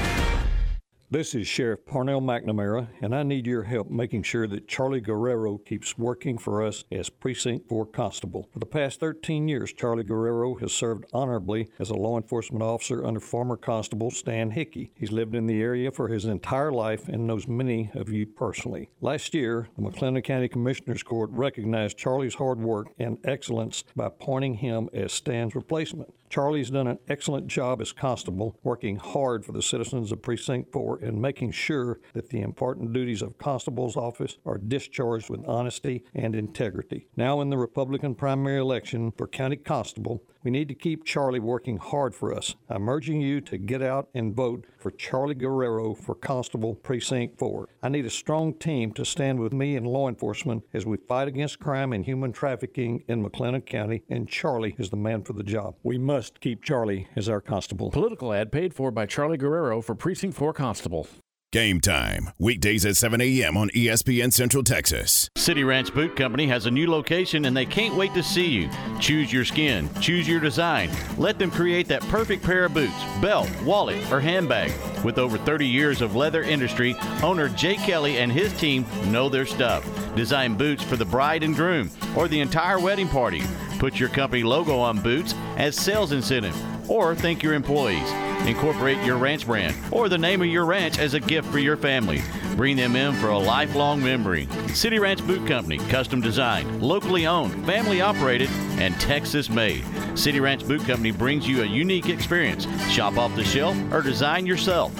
[SPEAKER 17] This is Sheriff Parnell McNamara, and I need your help making sure that Charlie Guerrero keeps working for us as Precinct 4 Constable. For the past 13 years, Charlie Guerrero has served honorably as a law enforcement officer under former Constable Stan Hickey. He's lived in the area for his entire life and knows many of you personally. Last year, the McLennan County Commissioners Court recognized Charlie's hard work and excellence by appointing him as Stan's replacement. Charlie's done an excellent job as constable, working hard for the citizens of Precinct 4 and making sure that the important duties of constable's office are discharged with honesty and integrity. Now, in the Republican primary election for county constable, we need to keep Charlie working hard for us. I'm urging you to get out and vote for Charlie Guerrero for Constable Precinct 4. I need a strong team to stand with me and law enforcement as we fight against crime and human trafficking in McLennan County, and Charlie is the man for the job. We must keep Charlie as our constable.
[SPEAKER 18] Political ad paid for by Charlie Guerrero for Precinct 4 Constable.
[SPEAKER 1] Game time, weekdays at 7 a.m. on ESPN Central Texas.
[SPEAKER 19] City Ranch Boot Company has a new location and they can't wait to see you. Choose your skin, choose your design. Let them create that perfect pair of boots, belt, wallet, or handbag. With over 30 years of leather industry, owner Jay Kelly and his team know their stuff. Design boots for the bride and groom or the entire wedding party. Put your company logo on boots as sales incentive or thank your employees. Incorporate your ranch brand or the name of your ranch as a gift for your family. Bring them in for a lifelong memory. City Ranch Boot Company, custom designed, locally owned, family operated, and Texas made. City Ranch Boot Company brings you a unique experience. Shop off the shelf or design yourself.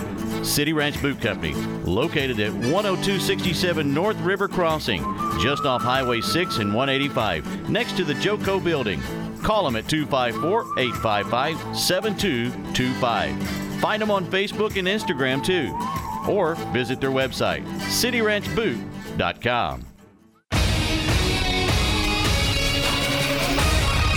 [SPEAKER 19] City Ranch Boot Company, located at 10267 North River Crossing, just off Highway 6 and 185, next to the Joco Building. Call them at 254 855 7225. Find them on Facebook and Instagram too. Or visit their website, cityranchboot.com.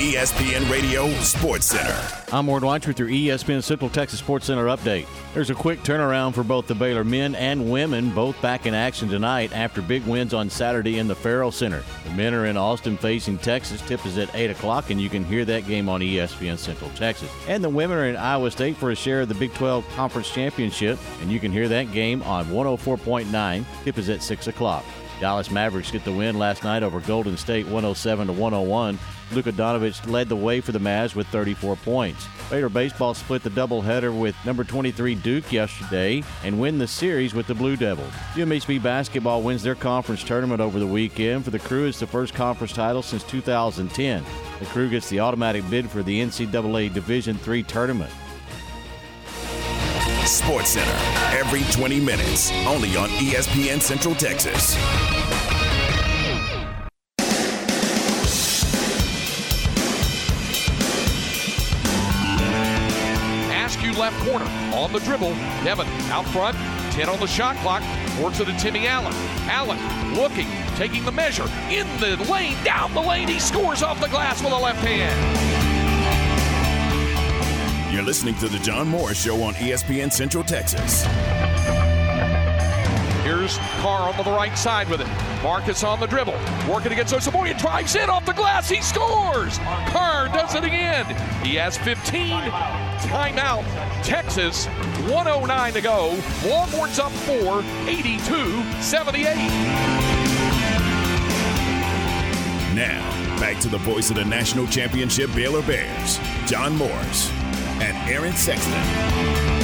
[SPEAKER 1] ESPN Radio Sports Center.
[SPEAKER 19] I'm Ward Watch with your ESPN Central Texas Sports Center update. There's a quick turnaround for both the Baylor men and women, both back in action tonight after big wins on Saturday in the Ferrell Center. The men are in Austin facing Texas. Tip is at 8 o'clock, and you can hear that game on ESPN Central Texas. And the women are in Iowa State for a share of the Big 12 Conference Championship, and you can hear that game on 104.9. Tip is at 6 o'clock. Dallas Mavericks get the win last night over Golden State 107 to 101. Luka Doncic led the way for the Mavs with 34 points. Baylor baseball split the doubleheader with number 23 Duke yesterday and win the series with the Blue Devils. UMHB basketball wins their conference tournament over the weekend. For the Cru, it's the first conference title since 2010. The Cru gets the automatic bid for the NCAA Division III tournament.
[SPEAKER 1] Sports Center every 20 minutes, only on ESPN Central Texas.
[SPEAKER 25] Askew left corner on the dribble. Devin out front, 10 on the shot clock. Works it to Timmy Allen. Allen looking, taking the measure in the lane, down the lane. He scores off the glass with a left hand.
[SPEAKER 1] You're listening to The John Morris Show on ESPN Central Texas.
[SPEAKER 25] Here's Carr on the right side with it. Marcus on the dribble. Working against Osabuohien. Drives in off the glass. He scores. Carr does it again. He has 15. Timeout. Texas. 109 to go. Longhorns up 4. 82 78.
[SPEAKER 1] Now, back to the voice of the national championship Baylor Bears, John Morris and Aaron Sexton.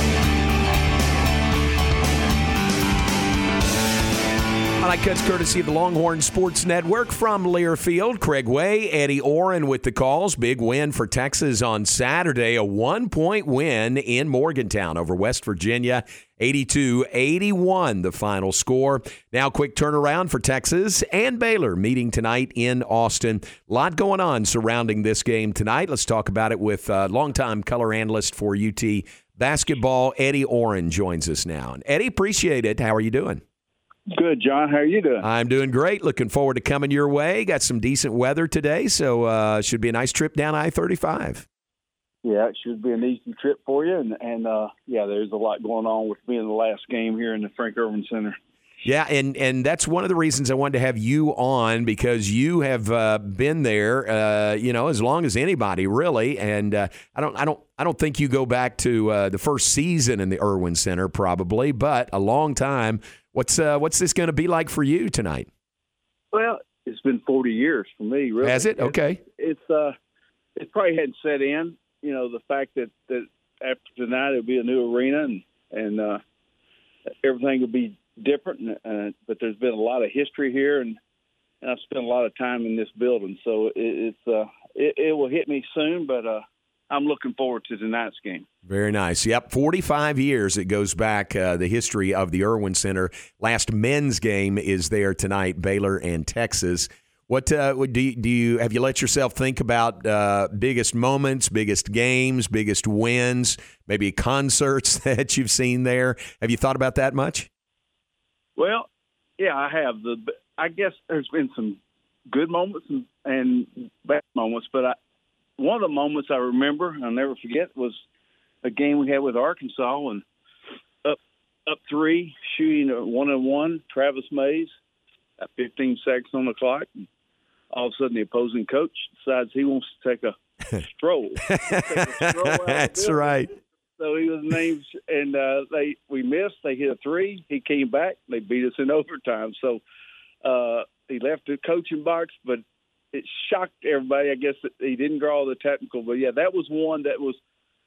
[SPEAKER 7] Highlight cuts courtesy of the Longhorn Sports Network from Learfield. Craig Way, Eddie Oran with the calls. Big win for Texas on Saturday. A one point win in Morgantown over West Virginia. 82 81, the final score. Now, quick turnaround for Texas and Baylor meeting tonight in Austin. A lot going on surrounding this game tonight. Let's talk about it with uh, longtime color analyst for UT basketball, Eddie Oran, joins us now. And Eddie, appreciate it. How are you doing?
[SPEAKER 26] Good, John. How are you doing?
[SPEAKER 7] I'm doing great. Looking forward to coming your way. Got some decent weather today, so uh, should be a nice trip down I-35.
[SPEAKER 26] Yeah, it should be an easy trip for you, and and uh, yeah, there's a lot going on with being the last game here in the Frank Erwin Center.
[SPEAKER 7] Yeah, and and that's one of the reasons I wanted to have you on because you have uh, been there, uh, you know, as long as anybody really. And uh, I don't, I don't, I don't think you go back to uh, the first season in the Erwin Center probably, but a long time. What's uh, what's this going to be like for you tonight?
[SPEAKER 26] Well, it's been 40 years for me. Really,
[SPEAKER 7] has it? Okay.
[SPEAKER 26] It's, it's uh, it probably hadn't set in. You know, the fact that that after tonight it'll be a new arena and and uh, everything will be different. Uh, but there's been a lot of history here, and, and I've spent a lot of time in this building, so it, it's uh, it, it will hit me soon. But uh, I'm looking forward to tonight's game.
[SPEAKER 7] Very nice. Yep, 45 years it goes back. Uh, the history of the Erwin Center. Last men's game is there tonight. Baylor and Texas. What uh, do you, do you have you let yourself think about uh, biggest moments, biggest games, biggest wins, maybe concerts that you've seen there? Have you thought about that much?
[SPEAKER 26] Well, yeah, I have. The I guess there's been some good moments and, and bad moments, but I, one of the moments I remember, I'll never forget, was a game we had with Arkansas and up up three, shooting a one and one. Travis Mays, at 15 seconds on the clock. And all of a sudden, the opposing coach decides he wants to take a stroll. Take a stroll
[SPEAKER 7] That's right.
[SPEAKER 26] So he was named, and uh, they we missed. They hit a three. He came back. They beat us in overtime. So uh, he left the coaching box, but it shocked everybody. I guess that he didn't draw the technical, but yeah, that was one that was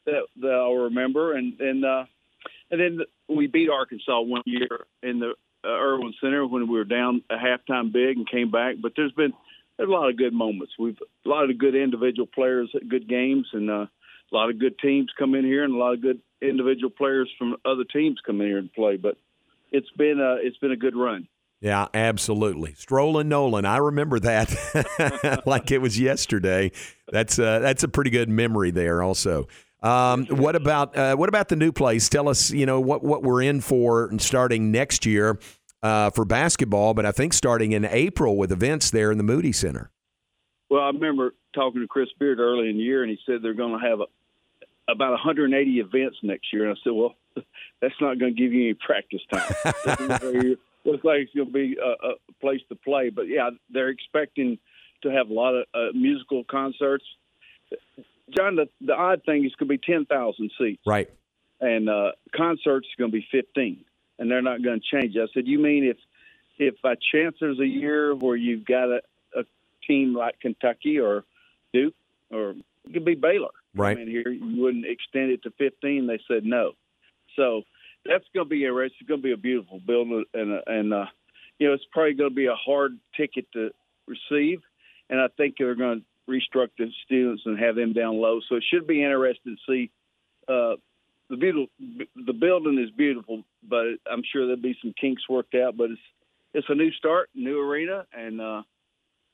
[SPEAKER 26] that, that I'll remember. And and uh, and then we beat Arkansas one year in the uh, Erwin Center when we were down a halftime big and came back. But there's been there's a lot of good moments. We've a lot of good individual players, good games, and uh, a lot of good teams come in here, and a lot of good individual players from other teams come in here and play. But it's been a it's been a good run.
[SPEAKER 7] Yeah, absolutely. Strolling Nolan, I remember that like it was yesterday. That's uh, that's a pretty good memory there. Also, um, what about uh, what about the new place? Tell us, you know, what what we're in for starting next year uh, for basketball, but I think starting in April with events there in the Moody Center.
[SPEAKER 26] Well, I remember talking to Chris Beard early in the year, and he said they're going to have a, about 180 events next year. And I said, well, that's not going to give you any practice time. looks like it's going to be a, a, place to play. But yeah, they're expecting to have a lot of uh, musical concerts. John, the, the odd thing is going to be 10,000 seats.
[SPEAKER 7] Right.
[SPEAKER 26] And uh, concerts is going to be 15, and they're not going to change. I said, you mean if if by chance there's a year where you've got a, a team like Kentucky or Duke or it could be Baylor,
[SPEAKER 7] right?
[SPEAKER 26] I mean, here you wouldn't extend it to 15. They said no, so that's going to be a race. It's going to be a beautiful building, and and uh, you know it's probably going to be a hard ticket to receive, and I think they're going to restructure the students and have them down low. So it should be interesting to see. Uh, the beautiful, the building is beautiful, but I'm sure there'll be some kinks worked out. But it's it's a new start, new arena, and uh,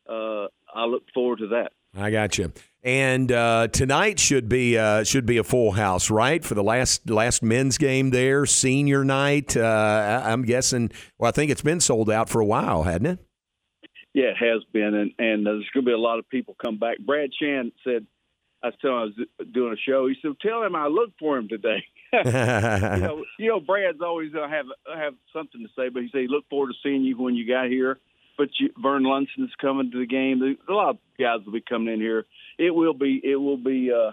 [SPEAKER 26] uh, I look forward to that.
[SPEAKER 7] I got you. And uh, tonight should be uh, should be a full house, right? For the last last men's game there, senior night. Uh, I'm guessing. Well, I think it's been sold out for a while, hadn't it?
[SPEAKER 26] Yeah, it has been, and and there's going to be a lot of people come back. Brad Sham said, I was telling him I was doing a show. He said, "Tell him I looked for him today." you know, you know, Brad's always gonna have have something to say, but he said he looked forward to seeing you when you got here. But you, Vern Lundquist's coming to the game. A lot of guys will be coming in here. It will be it will be uh,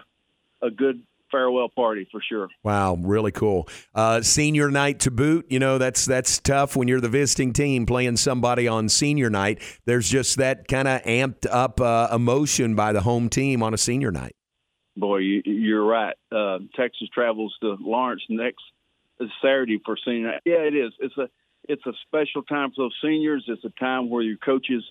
[SPEAKER 26] a good farewell party for sure.
[SPEAKER 7] Wow, really cool. Uh, senior night to boot. You know that's that's tough when you're the visiting team playing somebody on senior night. There's just that kind of amped up uh, emotion by the home team on a senior night.
[SPEAKER 26] Boy, you, are right. Uh, Texas travels to Lawrence next Saturday for senior. Night. Yeah, it is. It's a it's a special time for those seniors. It's a time where your coaches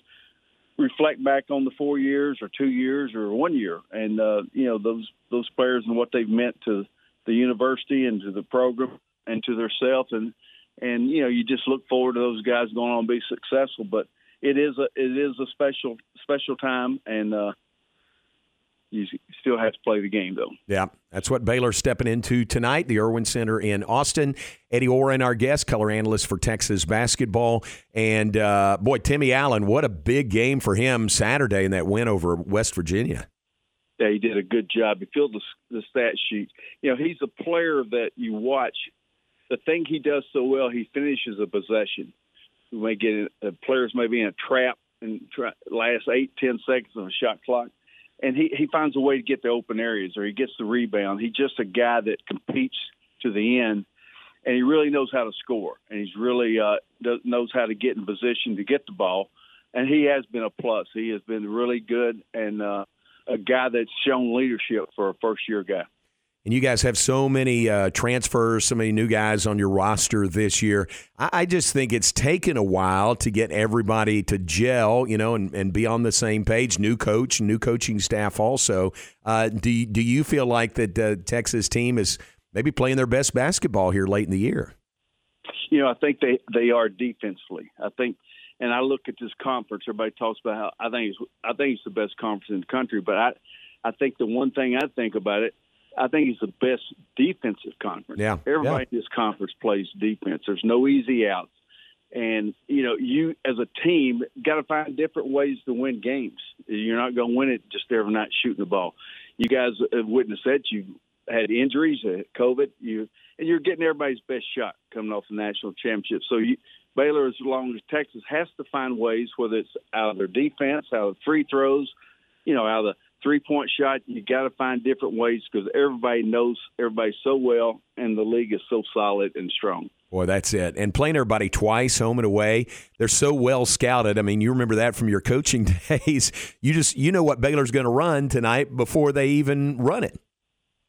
[SPEAKER 26] reflect back on the four years or two years or one year, and uh, you know those those players and what they've meant to the university and to the program and to themselves, and and you know you just look forward to those guys going on and be successful. But it is a it is a special special time, and uh, you still have to play the game, though.
[SPEAKER 7] Yeah, that's what Baylor's stepping into tonight, the Erwin Center in Austin. Eddie Oran, our guest, color analyst for Texas basketball. And uh, boy, Timmy Allen, what a big game for him Saturday in that win over West Virginia.
[SPEAKER 26] Yeah, he did a good job. He filled the, the stat sheet. You know, he's a player that you watch. The thing he does so well, he finishes a possession. You may get in, uh, players may be in a trap and try, last eight, ten seconds of a shot clock and he he finds a way to get the open areas or he gets the rebound. He's just a guy that competes to the end, and he really knows how to score, and he's really uh, does, knows how to get in position to get the ball, and he has been a plus. He has been really good and uh, a guy that's shown leadership for a first year guy
[SPEAKER 7] and you guys have so many uh, transfers, so many new guys on your roster this year. I, I, just think it's taken a while to get everybody to gel, you know, and, and be on the same page. New coach, new coaching staff, also. Uh, do do you feel like that the Texas team is maybe playing their best basketball here late in the year?
[SPEAKER 26] You know, I think they they are defensively. I think and I look at this conference. Everybody talks about how I think it's I think it's the best conference in the country. But I I think the one thing I think about it I think he's the best defensive conference.
[SPEAKER 7] Yeah,
[SPEAKER 26] everybody
[SPEAKER 7] yeah.
[SPEAKER 26] in this conference plays defense. There's no easy outs, and you know you as a team got to find different ways to win games. You're not going to win it just every night shooting the ball. You guys have witnessed that. You had injuries, uh, COVID, you and you're getting everybody's best shot coming off the national championship. So you, Baylor, as long as Texas has to find ways, whether it's out of their defense, out of free throws, you know, out of the three point shot, you got to find different ways because everybody knows everybody so well, and the league is so solid and strong.
[SPEAKER 7] Boy, that's it. And playing everybody twice, home and away, they're so well scouted. I mean, you remember that from your coaching days. You just you know what Baylor's going to run tonight before they even run it.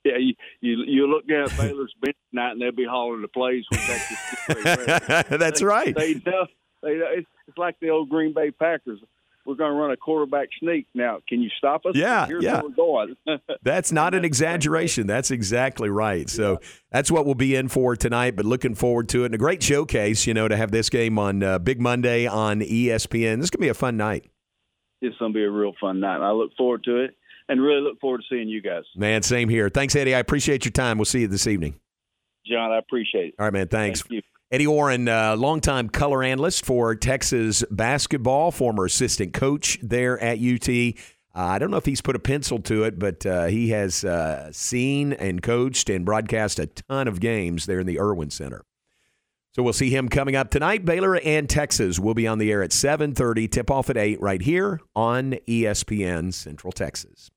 [SPEAKER 26] Yeah, you you, you look at Baylor's bench tonight, and they'll be hauling the plays when Texas.
[SPEAKER 7] that's
[SPEAKER 26] they,
[SPEAKER 7] right.
[SPEAKER 26] They know. They, it's like the old Green Bay Packers we're going to run a quarterback sneak. Now, can you stop us?
[SPEAKER 7] Yeah,
[SPEAKER 26] Here's
[SPEAKER 7] yeah.
[SPEAKER 26] where we're going.
[SPEAKER 7] that's not an exaggeration. That's exactly right. So that's what we'll be in for tonight. But looking forward to it and a great showcase. You know, to have this game on uh, Big Monday on ESPN. This is going to be a fun night.
[SPEAKER 26] It's going to be a real fun night. I look forward to it and really look forward to seeing you guys.
[SPEAKER 7] Man, same here. Thanks, Eddie. I appreciate your time. We'll see you this evening.
[SPEAKER 26] John, I appreciate it.
[SPEAKER 7] All right, man. Thanks.
[SPEAKER 26] Thank you.
[SPEAKER 7] Eddie Oran, uh, longtime color analyst for Texas basketball, former assistant coach there at UT. Uh, I don't know if he's put a pencil to it, but uh, he has uh, seen and coached and broadcast a ton of games there in the Erwin Center. So we'll see him coming up tonight. Baylor and Texas will be on the air at 7:30. Tip off at eight right here on ESPN Central Texas.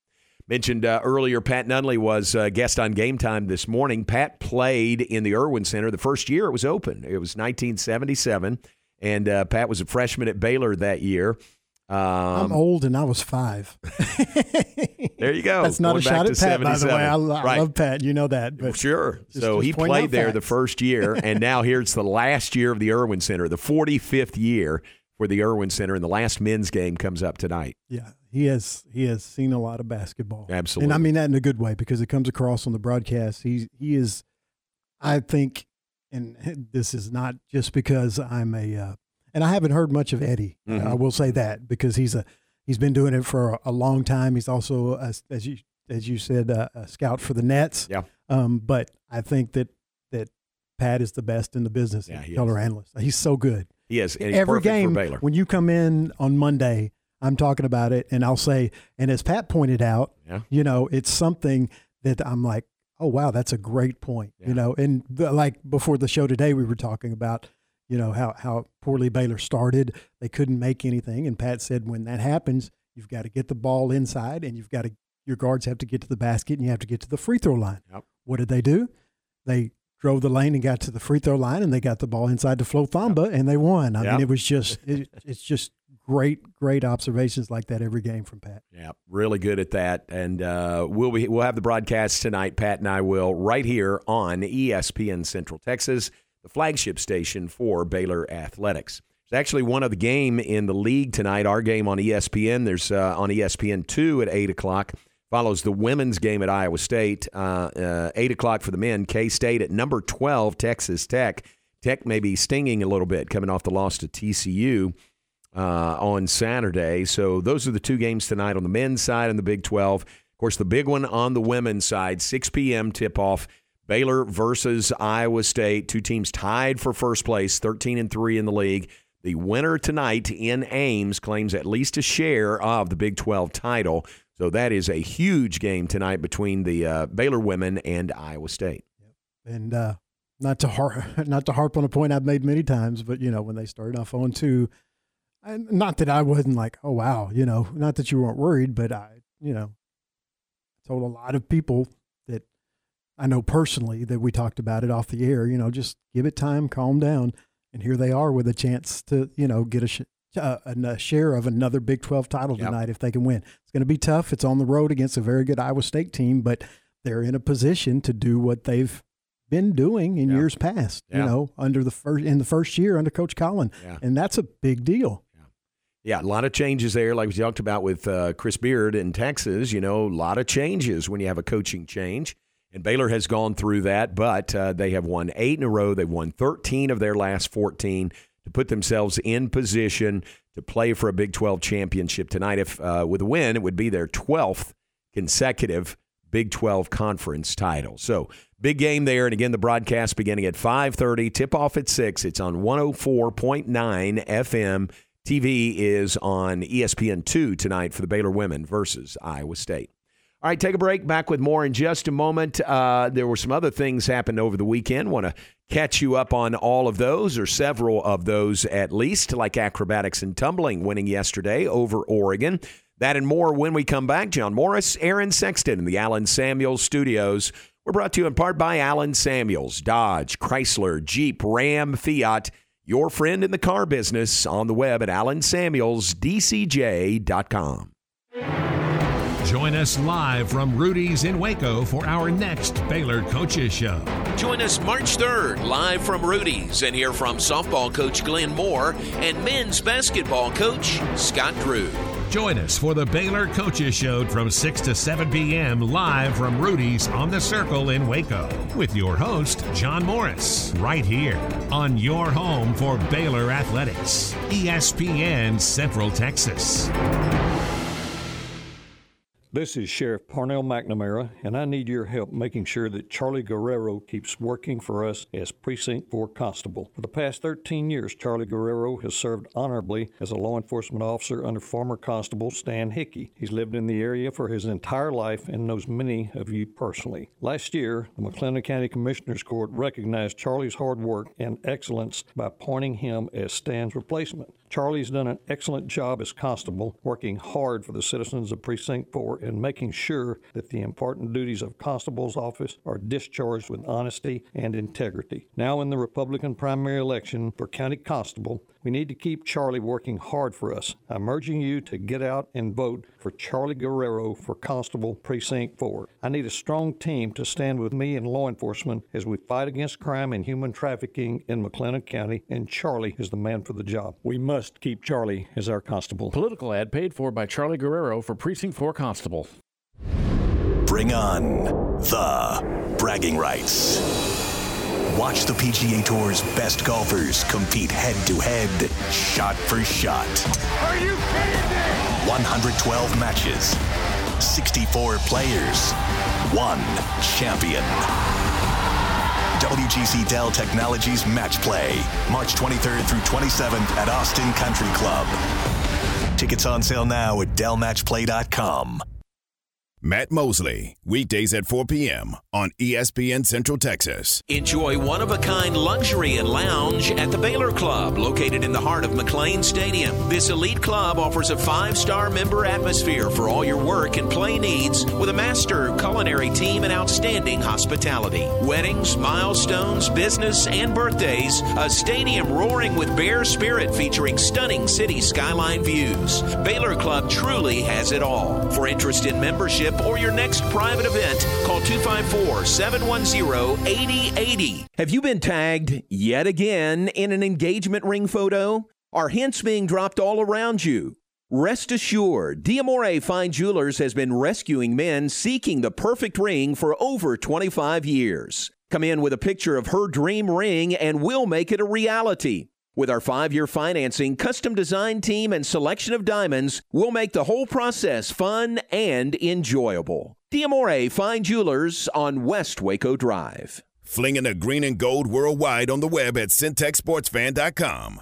[SPEAKER 7] Mentioned uh, earlier, Pat Nunley was a guest on Game Time this morning. Pat played in the Erwin Center the first year it was open. It was 1977, And uh, Pat was a freshman at Baylor that year. Um,
[SPEAKER 9] I'm old and I was five.
[SPEAKER 7] there you go.
[SPEAKER 9] That's not
[SPEAKER 7] Going
[SPEAKER 9] a shot at Pat, by the way. I,
[SPEAKER 7] 77.
[SPEAKER 9] I
[SPEAKER 7] Right.
[SPEAKER 9] love Pat. You know that. But
[SPEAKER 7] Sure.
[SPEAKER 9] just-
[SPEAKER 7] so
[SPEAKER 9] just
[SPEAKER 7] he played there the first year, and now here's the last year of the Erwin Center, the 45th year for the Erwin Center, and the last men's game comes up tonight.
[SPEAKER 9] Yeah, he has he has seen a lot of basketball.
[SPEAKER 7] Absolutely.
[SPEAKER 9] and I mean that in a good way because it comes across on the broadcast. He he is, I think, and this is not just because I'm a, uh, and I haven't heard much of Eddie.
[SPEAKER 7] Mhm.
[SPEAKER 9] I will say that because he's a he's been doing it for a, a long time. He's also a, as you as you said a, a scout for the Nets.
[SPEAKER 7] Yeah.
[SPEAKER 9] Um, but I think that that Pat is the best in the business.
[SPEAKER 7] Yeah,
[SPEAKER 9] as
[SPEAKER 7] he
[SPEAKER 9] a color analyst. He's so good.
[SPEAKER 7] He is.
[SPEAKER 9] Every game
[SPEAKER 7] Baylor.
[SPEAKER 9] when you come in on Monday, I'm talking about it, and I'll say, and as Pat pointed out,
[SPEAKER 7] Yeah.
[SPEAKER 9] you know, it's something that I'm like, oh wow, that's a great point, you know. And the, like before the show today, we were talking about, you know, how how poorly Baylor started. They couldn't make anything, and Pat said when that happens, you've got to get the ball inside, and you've got to your guards have to get to the basket, and you have to get to the free throw line.
[SPEAKER 7] Yep.
[SPEAKER 9] What did they do? They drove the lane and got to the free throw line, and they got the ball inside to Flo Thamba, and they won. I
[SPEAKER 7] Yep.
[SPEAKER 9] mean, it was just it, it's just great, great observations like that every game from Pat.
[SPEAKER 7] Yeah, really good at that. And uh, we'll be, we'll have the broadcast tonight. Pat and I will right here on ESPN Central Texas, the flagship station for Baylor athletics. It's actually one of the game in the league tonight. Our game on ESPN. There's uh, on ESPN two at eight o'clock. Follows the women's game at Iowa State. Uh, uh, eight o'clock for the men. K State at number twelve. Texas Tech. Tech may be stinging a little bit coming off the loss to TCU uh, on Saturday. So those are the two games tonight on the men's side in the Big 12. Of course, the big one on the women's side, 6 p.m. tip off. Baylor versus Iowa State, two teams tied for first place, 13 and 3 in the league. The winner tonight in Ames claims at least a share of the Big 12 title. So that is a huge game tonight between the uh, Baylor women and Iowa State.
[SPEAKER 9] And uh, not to har- not to harp on a point I've made many times, but you know when they started off on two, and not that I wasn't like, oh wow, you know, not that you weren't worried, but I, you know, told a lot of people that I know personally that we talked about it off the air. You know, just give it time, calm down, and here they are with a chance to you know get a. Sh- uh, a share of another Big 12 title
[SPEAKER 7] Yep.
[SPEAKER 9] tonight if they can win. It's going to be tough. It's on the road against a very good Iowa State team, but they're in a position to do what they've been doing in years past. You know, under the first in the first year under Coach Collen,
[SPEAKER 7] Yeah.
[SPEAKER 9] and that's a big deal.
[SPEAKER 7] Yeah, a lot of changes there, like we talked about with uh, Chris Beard in Texas. You know, a lot of changes when you have a coaching change. And Baylor has gone through that, but uh, they have won eight in a row. They've won 13 of their last 14 to put themselves in position to play for a Big 12 championship tonight. If uh, with a win, it would be their 12th consecutive Big 12 conference title. So big game there. And again, the broadcast beginning at 5:30. Tip off at six. It's on 104.9 FM. TV is on E ESPN two tonight for the Baylor women versus Iowa State. All right, take a break. Back with more in just a moment. Uh, there were some other things happened over the weekend. Want to catch you up on all of those, or several of those at least, like acrobatics and tumbling winning yesterday over Oregon. That and more when we come back. John Morris, Aaron Sexton in the Allen Samuels studios. We're brought to you in part by Allen Samuels, Dodge, Chrysler, Jeep, Ram, Fiat. Your friend in the car business on the web at allensamuelsdcj.com.
[SPEAKER 21] Join us live from Rudy's in Waco for our next Baylor Coaches Show.
[SPEAKER 22] Join us March 3rd, live from Rudy's, and hear from softball coach Glenn Moore and men's basketball coach Scott Drew.
[SPEAKER 21] Join us for the Baylor Coaches Show from 6 to 7 p.m. live from Rudy's on the Circle in Waco with your host, John Morris, right here on your home for Baylor Athletics, ESPN Central Texas.
[SPEAKER 17] This is Sheriff Parnell McNamara, and I need your help making sure that Charlie Guerrero keeps working for us as Precinct 4 Constable. For the past 13 years, Charlie Guerrero has served honorably as a law enforcement officer under former Constable Stan Hickey. He's lived in the area for his entire life and knows many of you personally. Last year, the McLennan County Commissioners Court recognized Charlie's hard work and excellence by appointing him as Stan's replacement. Charlie's done an excellent job as constable, working hard for the citizens of Precinct 4 and making sure that the important duties of constable's office are discharged with honesty and integrity. Now, in the Republican primary election for county constable, We need to keep Charlie working hard for us. I'm urging you to get out and vote for Charlie Guerrero for Constable Precinct 4. I need a strong team to stand with me and law enforcement as we fight against crime and human trafficking in McLennan County, and Charlie is the man for the job. We must keep Charlie as our constable.
[SPEAKER 18] Political ad paid for by Charlie Guerrero for Precinct 4 Constable.
[SPEAKER 27] Bring on the bragging rights. Watch the PGA Tour's best golfers compete head to head, shot for shot.
[SPEAKER 28] Are you kidding me?
[SPEAKER 27] 112 matches, 64 players, one champion. WGC Dell Technologies Match Play, March 23rd through 27th at Austin Country Club. Tickets on sale now at DellMatchPlay.com.
[SPEAKER 1] Matt Mosley, weekdays at 4 p.m. on ESPN Central Texas.
[SPEAKER 22] Enjoy one of a kind luxury and lounge at the Baylor Club, located in the heart of McLane Stadium. This elite club offers a five star member atmosphere for all your work and play needs with a master culinary team and outstanding hospitality. Weddings, milestones, business, and birthdays, a stadium roaring with bear spirit featuring stunning city skyline views. Baylor Club truly has it all. For interest in membership or your next private event, call 254 710 8080.
[SPEAKER 7] Have you been tagged yet again in an engagement ring photo? Are hints being dropped all around you? Rest assured, Diamore Fine Jewelers has been rescuing men seeking the perfect ring for over 25 years. Come in with a picture of her dream ring and we'll make it a reality. With our five year financing, custom design team, and selection of diamonds, we'll make the whole process fun and enjoyable. Diamore Fine Jewelers on West Waco Drive.
[SPEAKER 1] Flinging the green and gold worldwide on the web at centexsportsfan.com.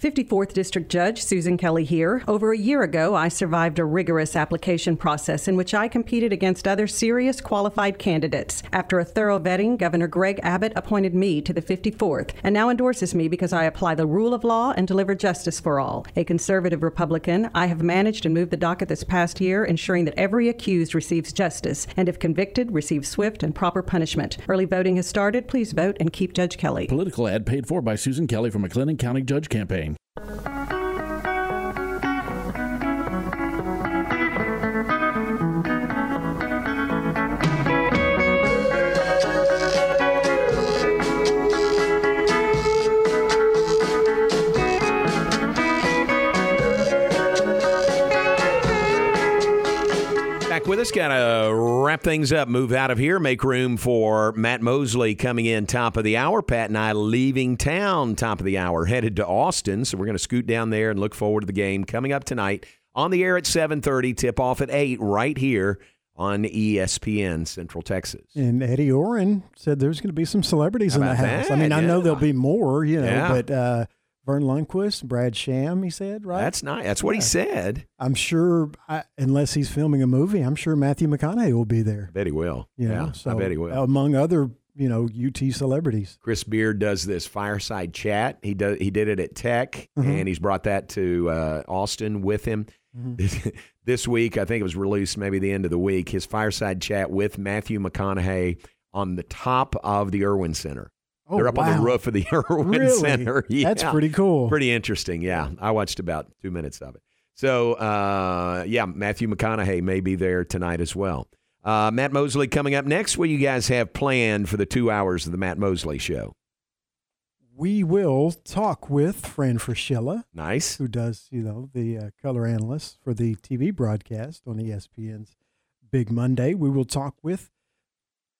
[SPEAKER 29] 54th District Judge Susan Kelly here. Over a year ago, I survived a rigorous application process in which I competed against other serious qualified candidates. After a thorough vetting, Governor Greg Abbott appointed me to the 54th and now endorses me because I apply the rule of law and deliver justice for all. A conservative Republican, I have managed and moved the docket this past year, ensuring that every accused receives justice and, if convicted, receives swift and proper punishment. Early voting has started. Please vote and keep Judge Kelly.
[SPEAKER 18] Political ad paid for by Susan Kelly from McLennan County Judge Campaign.
[SPEAKER 7] Back with us, got to wrap things up, move out of here, make room for Matt Mosley coming in top of the hour. Pat and I leaving town top of the hour, headed to Austin. So we're going to scoot down there and look forward to the game coming up tonight on the air at 7:30, tip off at 8 right here on ESPN Central Texas.
[SPEAKER 9] And Eddie Oran said there's going to be some celebrities in the house.
[SPEAKER 7] that?
[SPEAKER 9] I mean, I know there'll be more, you know,
[SPEAKER 7] Yeah.
[SPEAKER 9] but uh, Vern Lundquist, Brad Sham, he said, right?
[SPEAKER 7] That's nice. That's what he said.
[SPEAKER 9] I'm sure, I, unless he's filming a movie, I'm sure Matthew McConaughey will be there.
[SPEAKER 7] I bet he will.
[SPEAKER 9] You know,
[SPEAKER 7] yeah,
[SPEAKER 9] so
[SPEAKER 7] I bet he will.
[SPEAKER 9] Among other, you know, UT celebrities.
[SPEAKER 7] Chris Beard does this fireside chat. He does. He did it at Tech,
[SPEAKER 9] Mhm.
[SPEAKER 7] and he's brought that to uh, Austin with him.
[SPEAKER 9] Mhm.
[SPEAKER 7] this week, I think it was released maybe the end of the week. His fireside chat with Matthew McConaughey on the top of the Erwin Center.
[SPEAKER 9] Oh,
[SPEAKER 7] They're up on the roof of the Erwin
[SPEAKER 9] Really?
[SPEAKER 7] Center.
[SPEAKER 9] That's pretty cool.
[SPEAKER 7] Pretty interesting. Yeah, I watched about two minutes of it. So, uh, yeah, Matthew McConaughey may be there tonight as well. Uh, Matt Mosley coming up next. What do you guys have planned for the two hours of the Matt Mosley show?
[SPEAKER 9] We will talk with Fran Fraschilla.
[SPEAKER 7] Nice.
[SPEAKER 9] Who does, you know, the uh, color analyst for the TV broadcast on ESPN's Big Monday. We will talk with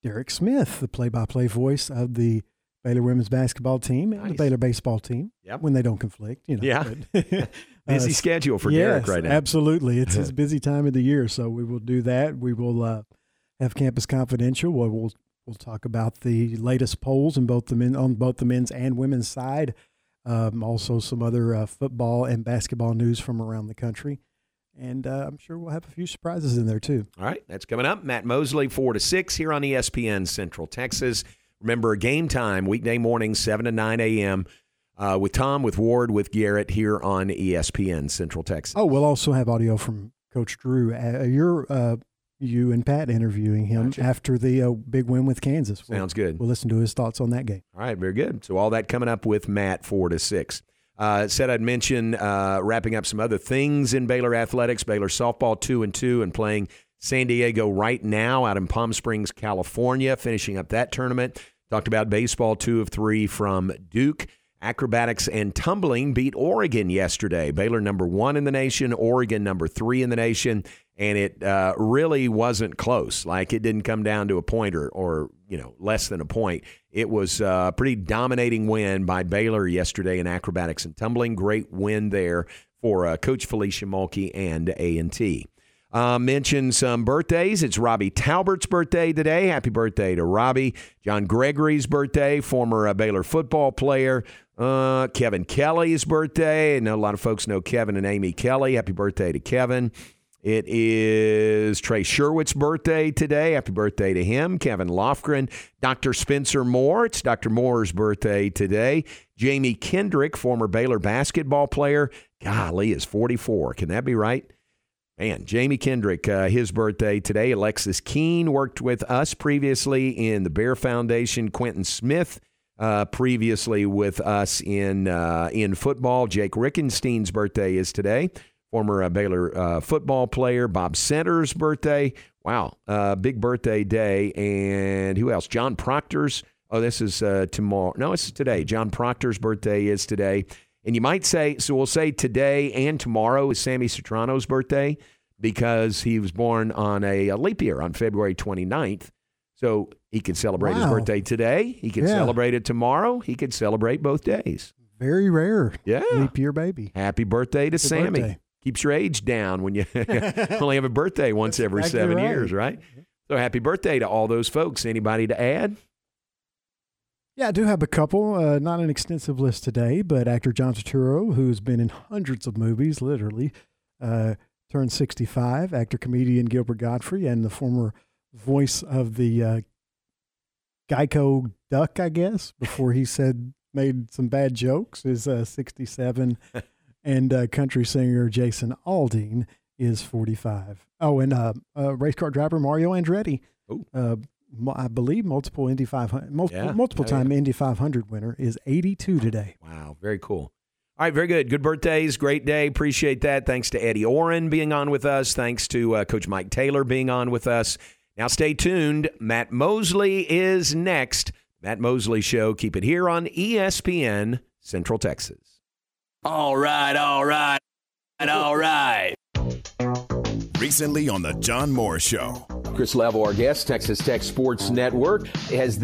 [SPEAKER 9] Derek Smith, the play-by-play voice of the Baylor women's basketball team and the Baylor baseball team.
[SPEAKER 7] Yep.
[SPEAKER 9] When they don't conflict, you know.
[SPEAKER 7] Yeah.
[SPEAKER 9] but-
[SPEAKER 7] Busy
[SPEAKER 9] Uh,
[SPEAKER 7] schedule for
[SPEAKER 9] yes,
[SPEAKER 7] Derek right now.
[SPEAKER 9] Absolutely. It's his busy time of the year. So we will do that. We will uh, have Campus Confidential where we'll we'll talk about the latest polls in both the men on both the men's and women's side Um, also, some other uh, football and basketball news from around the country. And uh, I'm sure we'll have a few surprises in there, too.
[SPEAKER 7] All right, that's coming up. Matt Mosley, 4 to 6 here on ESPN Central Texas. Remember, game time, weekday morning, 7 to 9 a.m. Uh, with Tom, with Ward, with Garrett here on ESPN Central Texas.
[SPEAKER 9] Oh, we'll also have audio from Coach Drew. Uh, you're uh, you and Pat interviewing him
[SPEAKER 7] Gotcha.
[SPEAKER 9] after the uh, big win with Kansas. We'll-
[SPEAKER 7] Sounds good.
[SPEAKER 9] We'll listen to his thoughts on that game.
[SPEAKER 7] All right, very good. So all that coming up with Matt four to six. Uh, said I'd mention uh, wrapping up some other things in Baylor athletics. Baylor softball two and two and playing San Diego right now out in Palm Springs, California, finishing up that tournament. Talked about baseball two of three from Duke. Acrobatics and tumbling beat Oregon yesterday. Baylor number one in the nation, Oregon number three in the nation, and it uh, really wasn't close. Like it didn't come down to a point or, or you know less than a point. It was a pretty dominating win by Baylor yesterday in acrobatics and tumbling. Great win there for uh, Coach Felecia Mulkey and A and T. Uh, mention some birthdays. It's Robbie Talbert's birthday today. Happy birthday to Robbie. John Gregory's birthday, former uh, Baylor football player. Uh, Kevin Kelly's birthday. I know a lot of folks know Kevin and Amy Kelly. Happy birthday to Kevin. It is Trey Sherwood's birthday today. Happy birthday to him. Kevin Lofgren. Dr. Spencer Moore. It's Dr. Moore's birthday today. Jamie Kendrick, former Baylor basketball player. Golly, is 44. Can that be right? Man, Jamie Kendrick, uh, his birthday today. Alexis Keene worked with us previously in the Bear Foundation. Quentin Smith, uh, previously with us in uh, in football. Jake Rickenstein's birthday is today. Former uh, Baylor uh, football player. Bob Center's birthday. Wow, uh, big birthday day. And who else? John Proctor's. Oh, this is tomorrow. No, it's today. John Proctor's birthday is today. And you might say, so we'll say today and tomorrow is Sammy Citrano's birthday because he was born on a, a leap year on February 29th. So he could celebrate his birthday today. He could
[SPEAKER 9] Yeah.
[SPEAKER 7] celebrate it tomorrow. He could celebrate both days.
[SPEAKER 9] Very rare.
[SPEAKER 7] Yeah.
[SPEAKER 9] Leap year baby.
[SPEAKER 7] Happy birthday to
[SPEAKER 9] Happy
[SPEAKER 7] Sammy.
[SPEAKER 9] birthday.
[SPEAKER 7] Keeps your age down when you only have a birthday once every
[SPEAKER 9] exactly
[SPEAKER 7] seven
[SPEAKER 9] right.
[SPEAKER 7] years, right? So happy birthday to all those folks. Anybody to add?
[SPEAKER 9] Yeah, I do have a couple. Uh, not an extensive list today, but actor John Turturro, who's been in hundreds of movies, literally, uh, turned 65. Actor comedian Gilbert Gottfried and the former voice of the uh, Geico Duck, I guess, before he said made some bad jokes, is uh, 67. and uh, country singer Jason Aldean is 45. Oh, and uh, uh, race car driver Mario Andretti. Uh, I believe multiple Indy 500, mul-
[SPEAKER 7] Yeah.
[SPEAKER 9] multiple
[SPEAKER 7] Oh, yeah.
[SPEAKER 9] time Indy 500 winner is 82 today.
[SPEAKER 7] Wow, very cool. All right, very good. Good birthdays. Great day. Appreciate that. Thanks to Eddie Oran being on with us. Thanks to uh, Coach Mike Taylor being on with us. Now, stay tuned. Matt Mosley is next. Matt Mosley Show. Keep it here on ESPN Central Texas.
[SPEAKER 22] All right, all right, all right.
[SPEAKER 1] Recently on The John Moore Show.
[SPEAKER 7] Chris Level, our guest, Texas Tech Sports Network, has